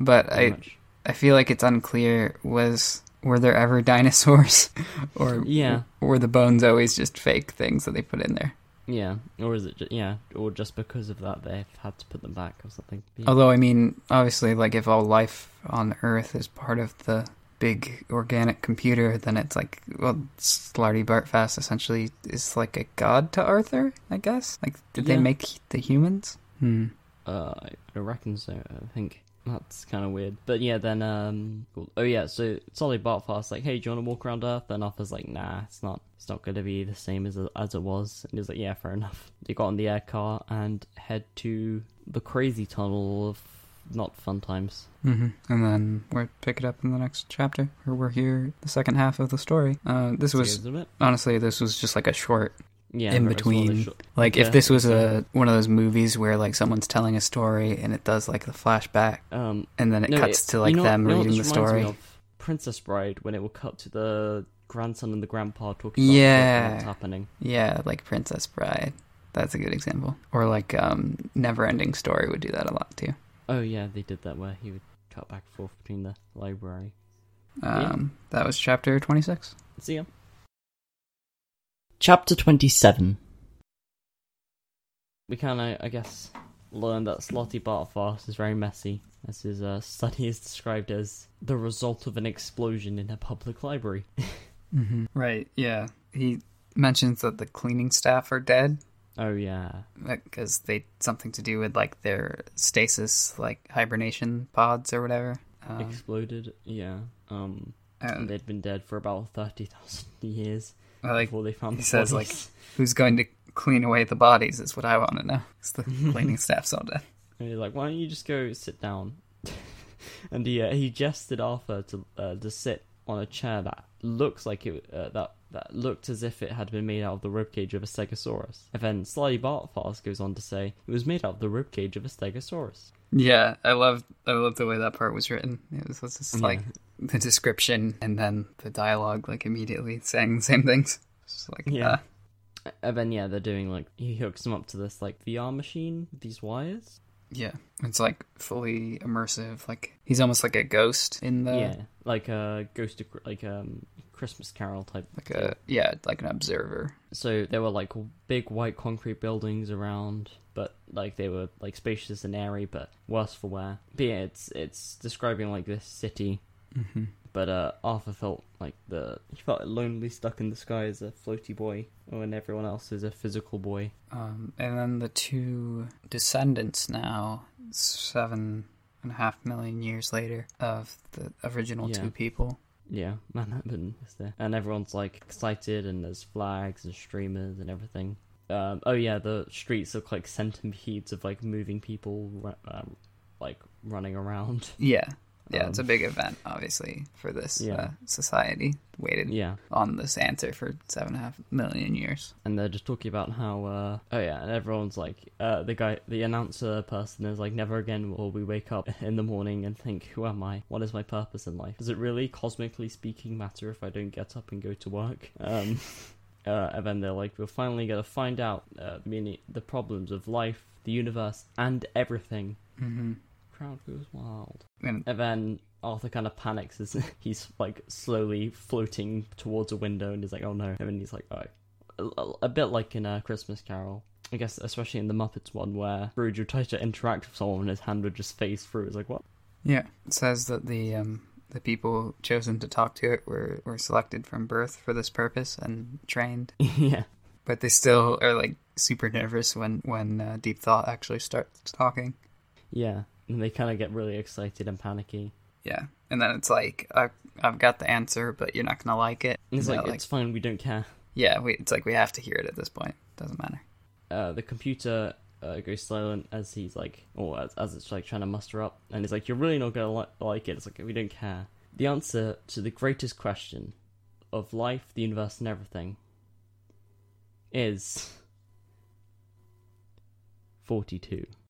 But pretty I, much. I feel like it's unclear. Was were there ever dinosaurs, or Yeah. were the bones always just fake things that they put in there? Yeah, or is it, ju- yeah, or just because of that they've had to put them back or something. Yeah. Although I mean, obviously, like if all life on Earth is part of the big organic computer, then it's like well, Slartibartfast essentially is like a god to Arthur, I guess. Like, did they make the humans? Hmm. Uh, I reckon so. I think that's kind of weird. But yeah, then um, cool. oh yeah, so Slartibartfast like, hey, do you want to walk around Earth? And Arthur's like, nah, it's not. It's not going to be the same as as it was. And he's like, yeah, fair enough. They got on the air car and head to the crazy tunnel of not fun times. hmm And then we'll pick it up in the next chapter, where we're here, the second half of the story. Uh, this was honestly, this was just like a short Yeah, in very small, they between. Like Yeah, if this was a one of those movies where like someone's telling a story and it does like the flashback, Um, and then it no, cuts to like you know- them you know reading the story. of? Princess Bride when it will cut to the grandson and the grandpa talking about Yeah. what's happening. Yeah, like Princess Bride. That's a good example. Or like um Neverending Story would do that a lot too. Oh yeah, they did that where he would cut back and forth between the library. Um that was chapter 26. See ya. Chapter 27 We kind of, I guess, learn that Slartibartfast is very messy, as his uh, study is described as the result of an explosion in a public library. Mm-hmm. Right, yeah. He mentions that the cleaning staff are dead oh yeah, because they something to do with like their stasis like hibernation pods or whatever. Um, exploded. Yeah, um, and and they'd been dead for about thirty thousand years I like before they found he the says, bodies. who's going to clean away the bodies is what I want to know. 'cause the cleaning staff's all dead. And he's like, "Why don't you just go sit down?" and he uh, he gestured Arthur to uh, to sit on a chair that looks like it uh, that that looked as if it had been made out of the ribcage of a stegosaurus. And then Sly Bartfast goes on to say it was made out of the ribcage of a stegosaurus. Yeah, I love I love the way that part was written. It was just Yeah. like the description and then the dialogue, like immediately saying the same things. Just like Yeah. uh, And then yeah, they're doing like he hooks them up to this like VR machine these wires. yeah. It's like fully immersive. Like he's almost like a ghost in the yeah, like a ghost like um Christmas Carol type. like a yeah, like an observer. So there were like big white concrete buildings around, but like they were like spacious and airy, but worse for wear. But yeah, it's it's describing like this city. Mm-hmm. But uh, Arthur felt like the he felt lonely, stuck in the sky as a floaty boy, when everyone else is a physical boy. Um, and then the two descendants now, seven and a half million years later, of the original Yeah. two people. Yeah, Manhattan is there, and everyone's like excited, and there's flags and streamers and everything. Um, oh yeah, the streets look like centipedes of like moving people, um, like running around. Yeah. Yeah, it's a Um, big event, obviously, for this Yeah. uh, society. Waited Yeah, on this answer for seven and a half million years. and they're just talking about how uh oh yeah and everyone's like uh the guy the announcer person is like never again will we wake up in the morning and think who am i what is my purpose in life does it really cosmically speaking matter if i don't get up and go to work um uh and then they're like we're finally gonna find out uh meaning the problems of life the universe and everything Mm-hmm. Crowd goes wild And and then Arthur kind of panics as he's like slowly floating towards a window and he's like, oh no. And then he's like, oh. A, a- a bit like in a Christmas Carol. I guess, especially in the Muppets one where Scrooge would try to interact with someone and his hand would just phase through. It's like, what? yeah, it says that the um, the people chosen to talk to it were, were selected from birth for this purpose and trained, yeah. but they still are like super nervous when when uh, Deep Thought actually starts talking. Yeah. And they kind of get really excited and panicky. Yeah, and then it's like I, I've got the answer, but you're not gonna like it. And it's Yeah, like, it's fine, we don't care. yeah, we, it's like we have to hear it at this point. Doesn't matter. uh, the computer uh, goes silent as he's like, or as, as it's like trying to muster up, and he's like, "You're really not gonna li- like it." It's like we don't care. The answer to the greatest question of life, the universe, and everything is forty-two.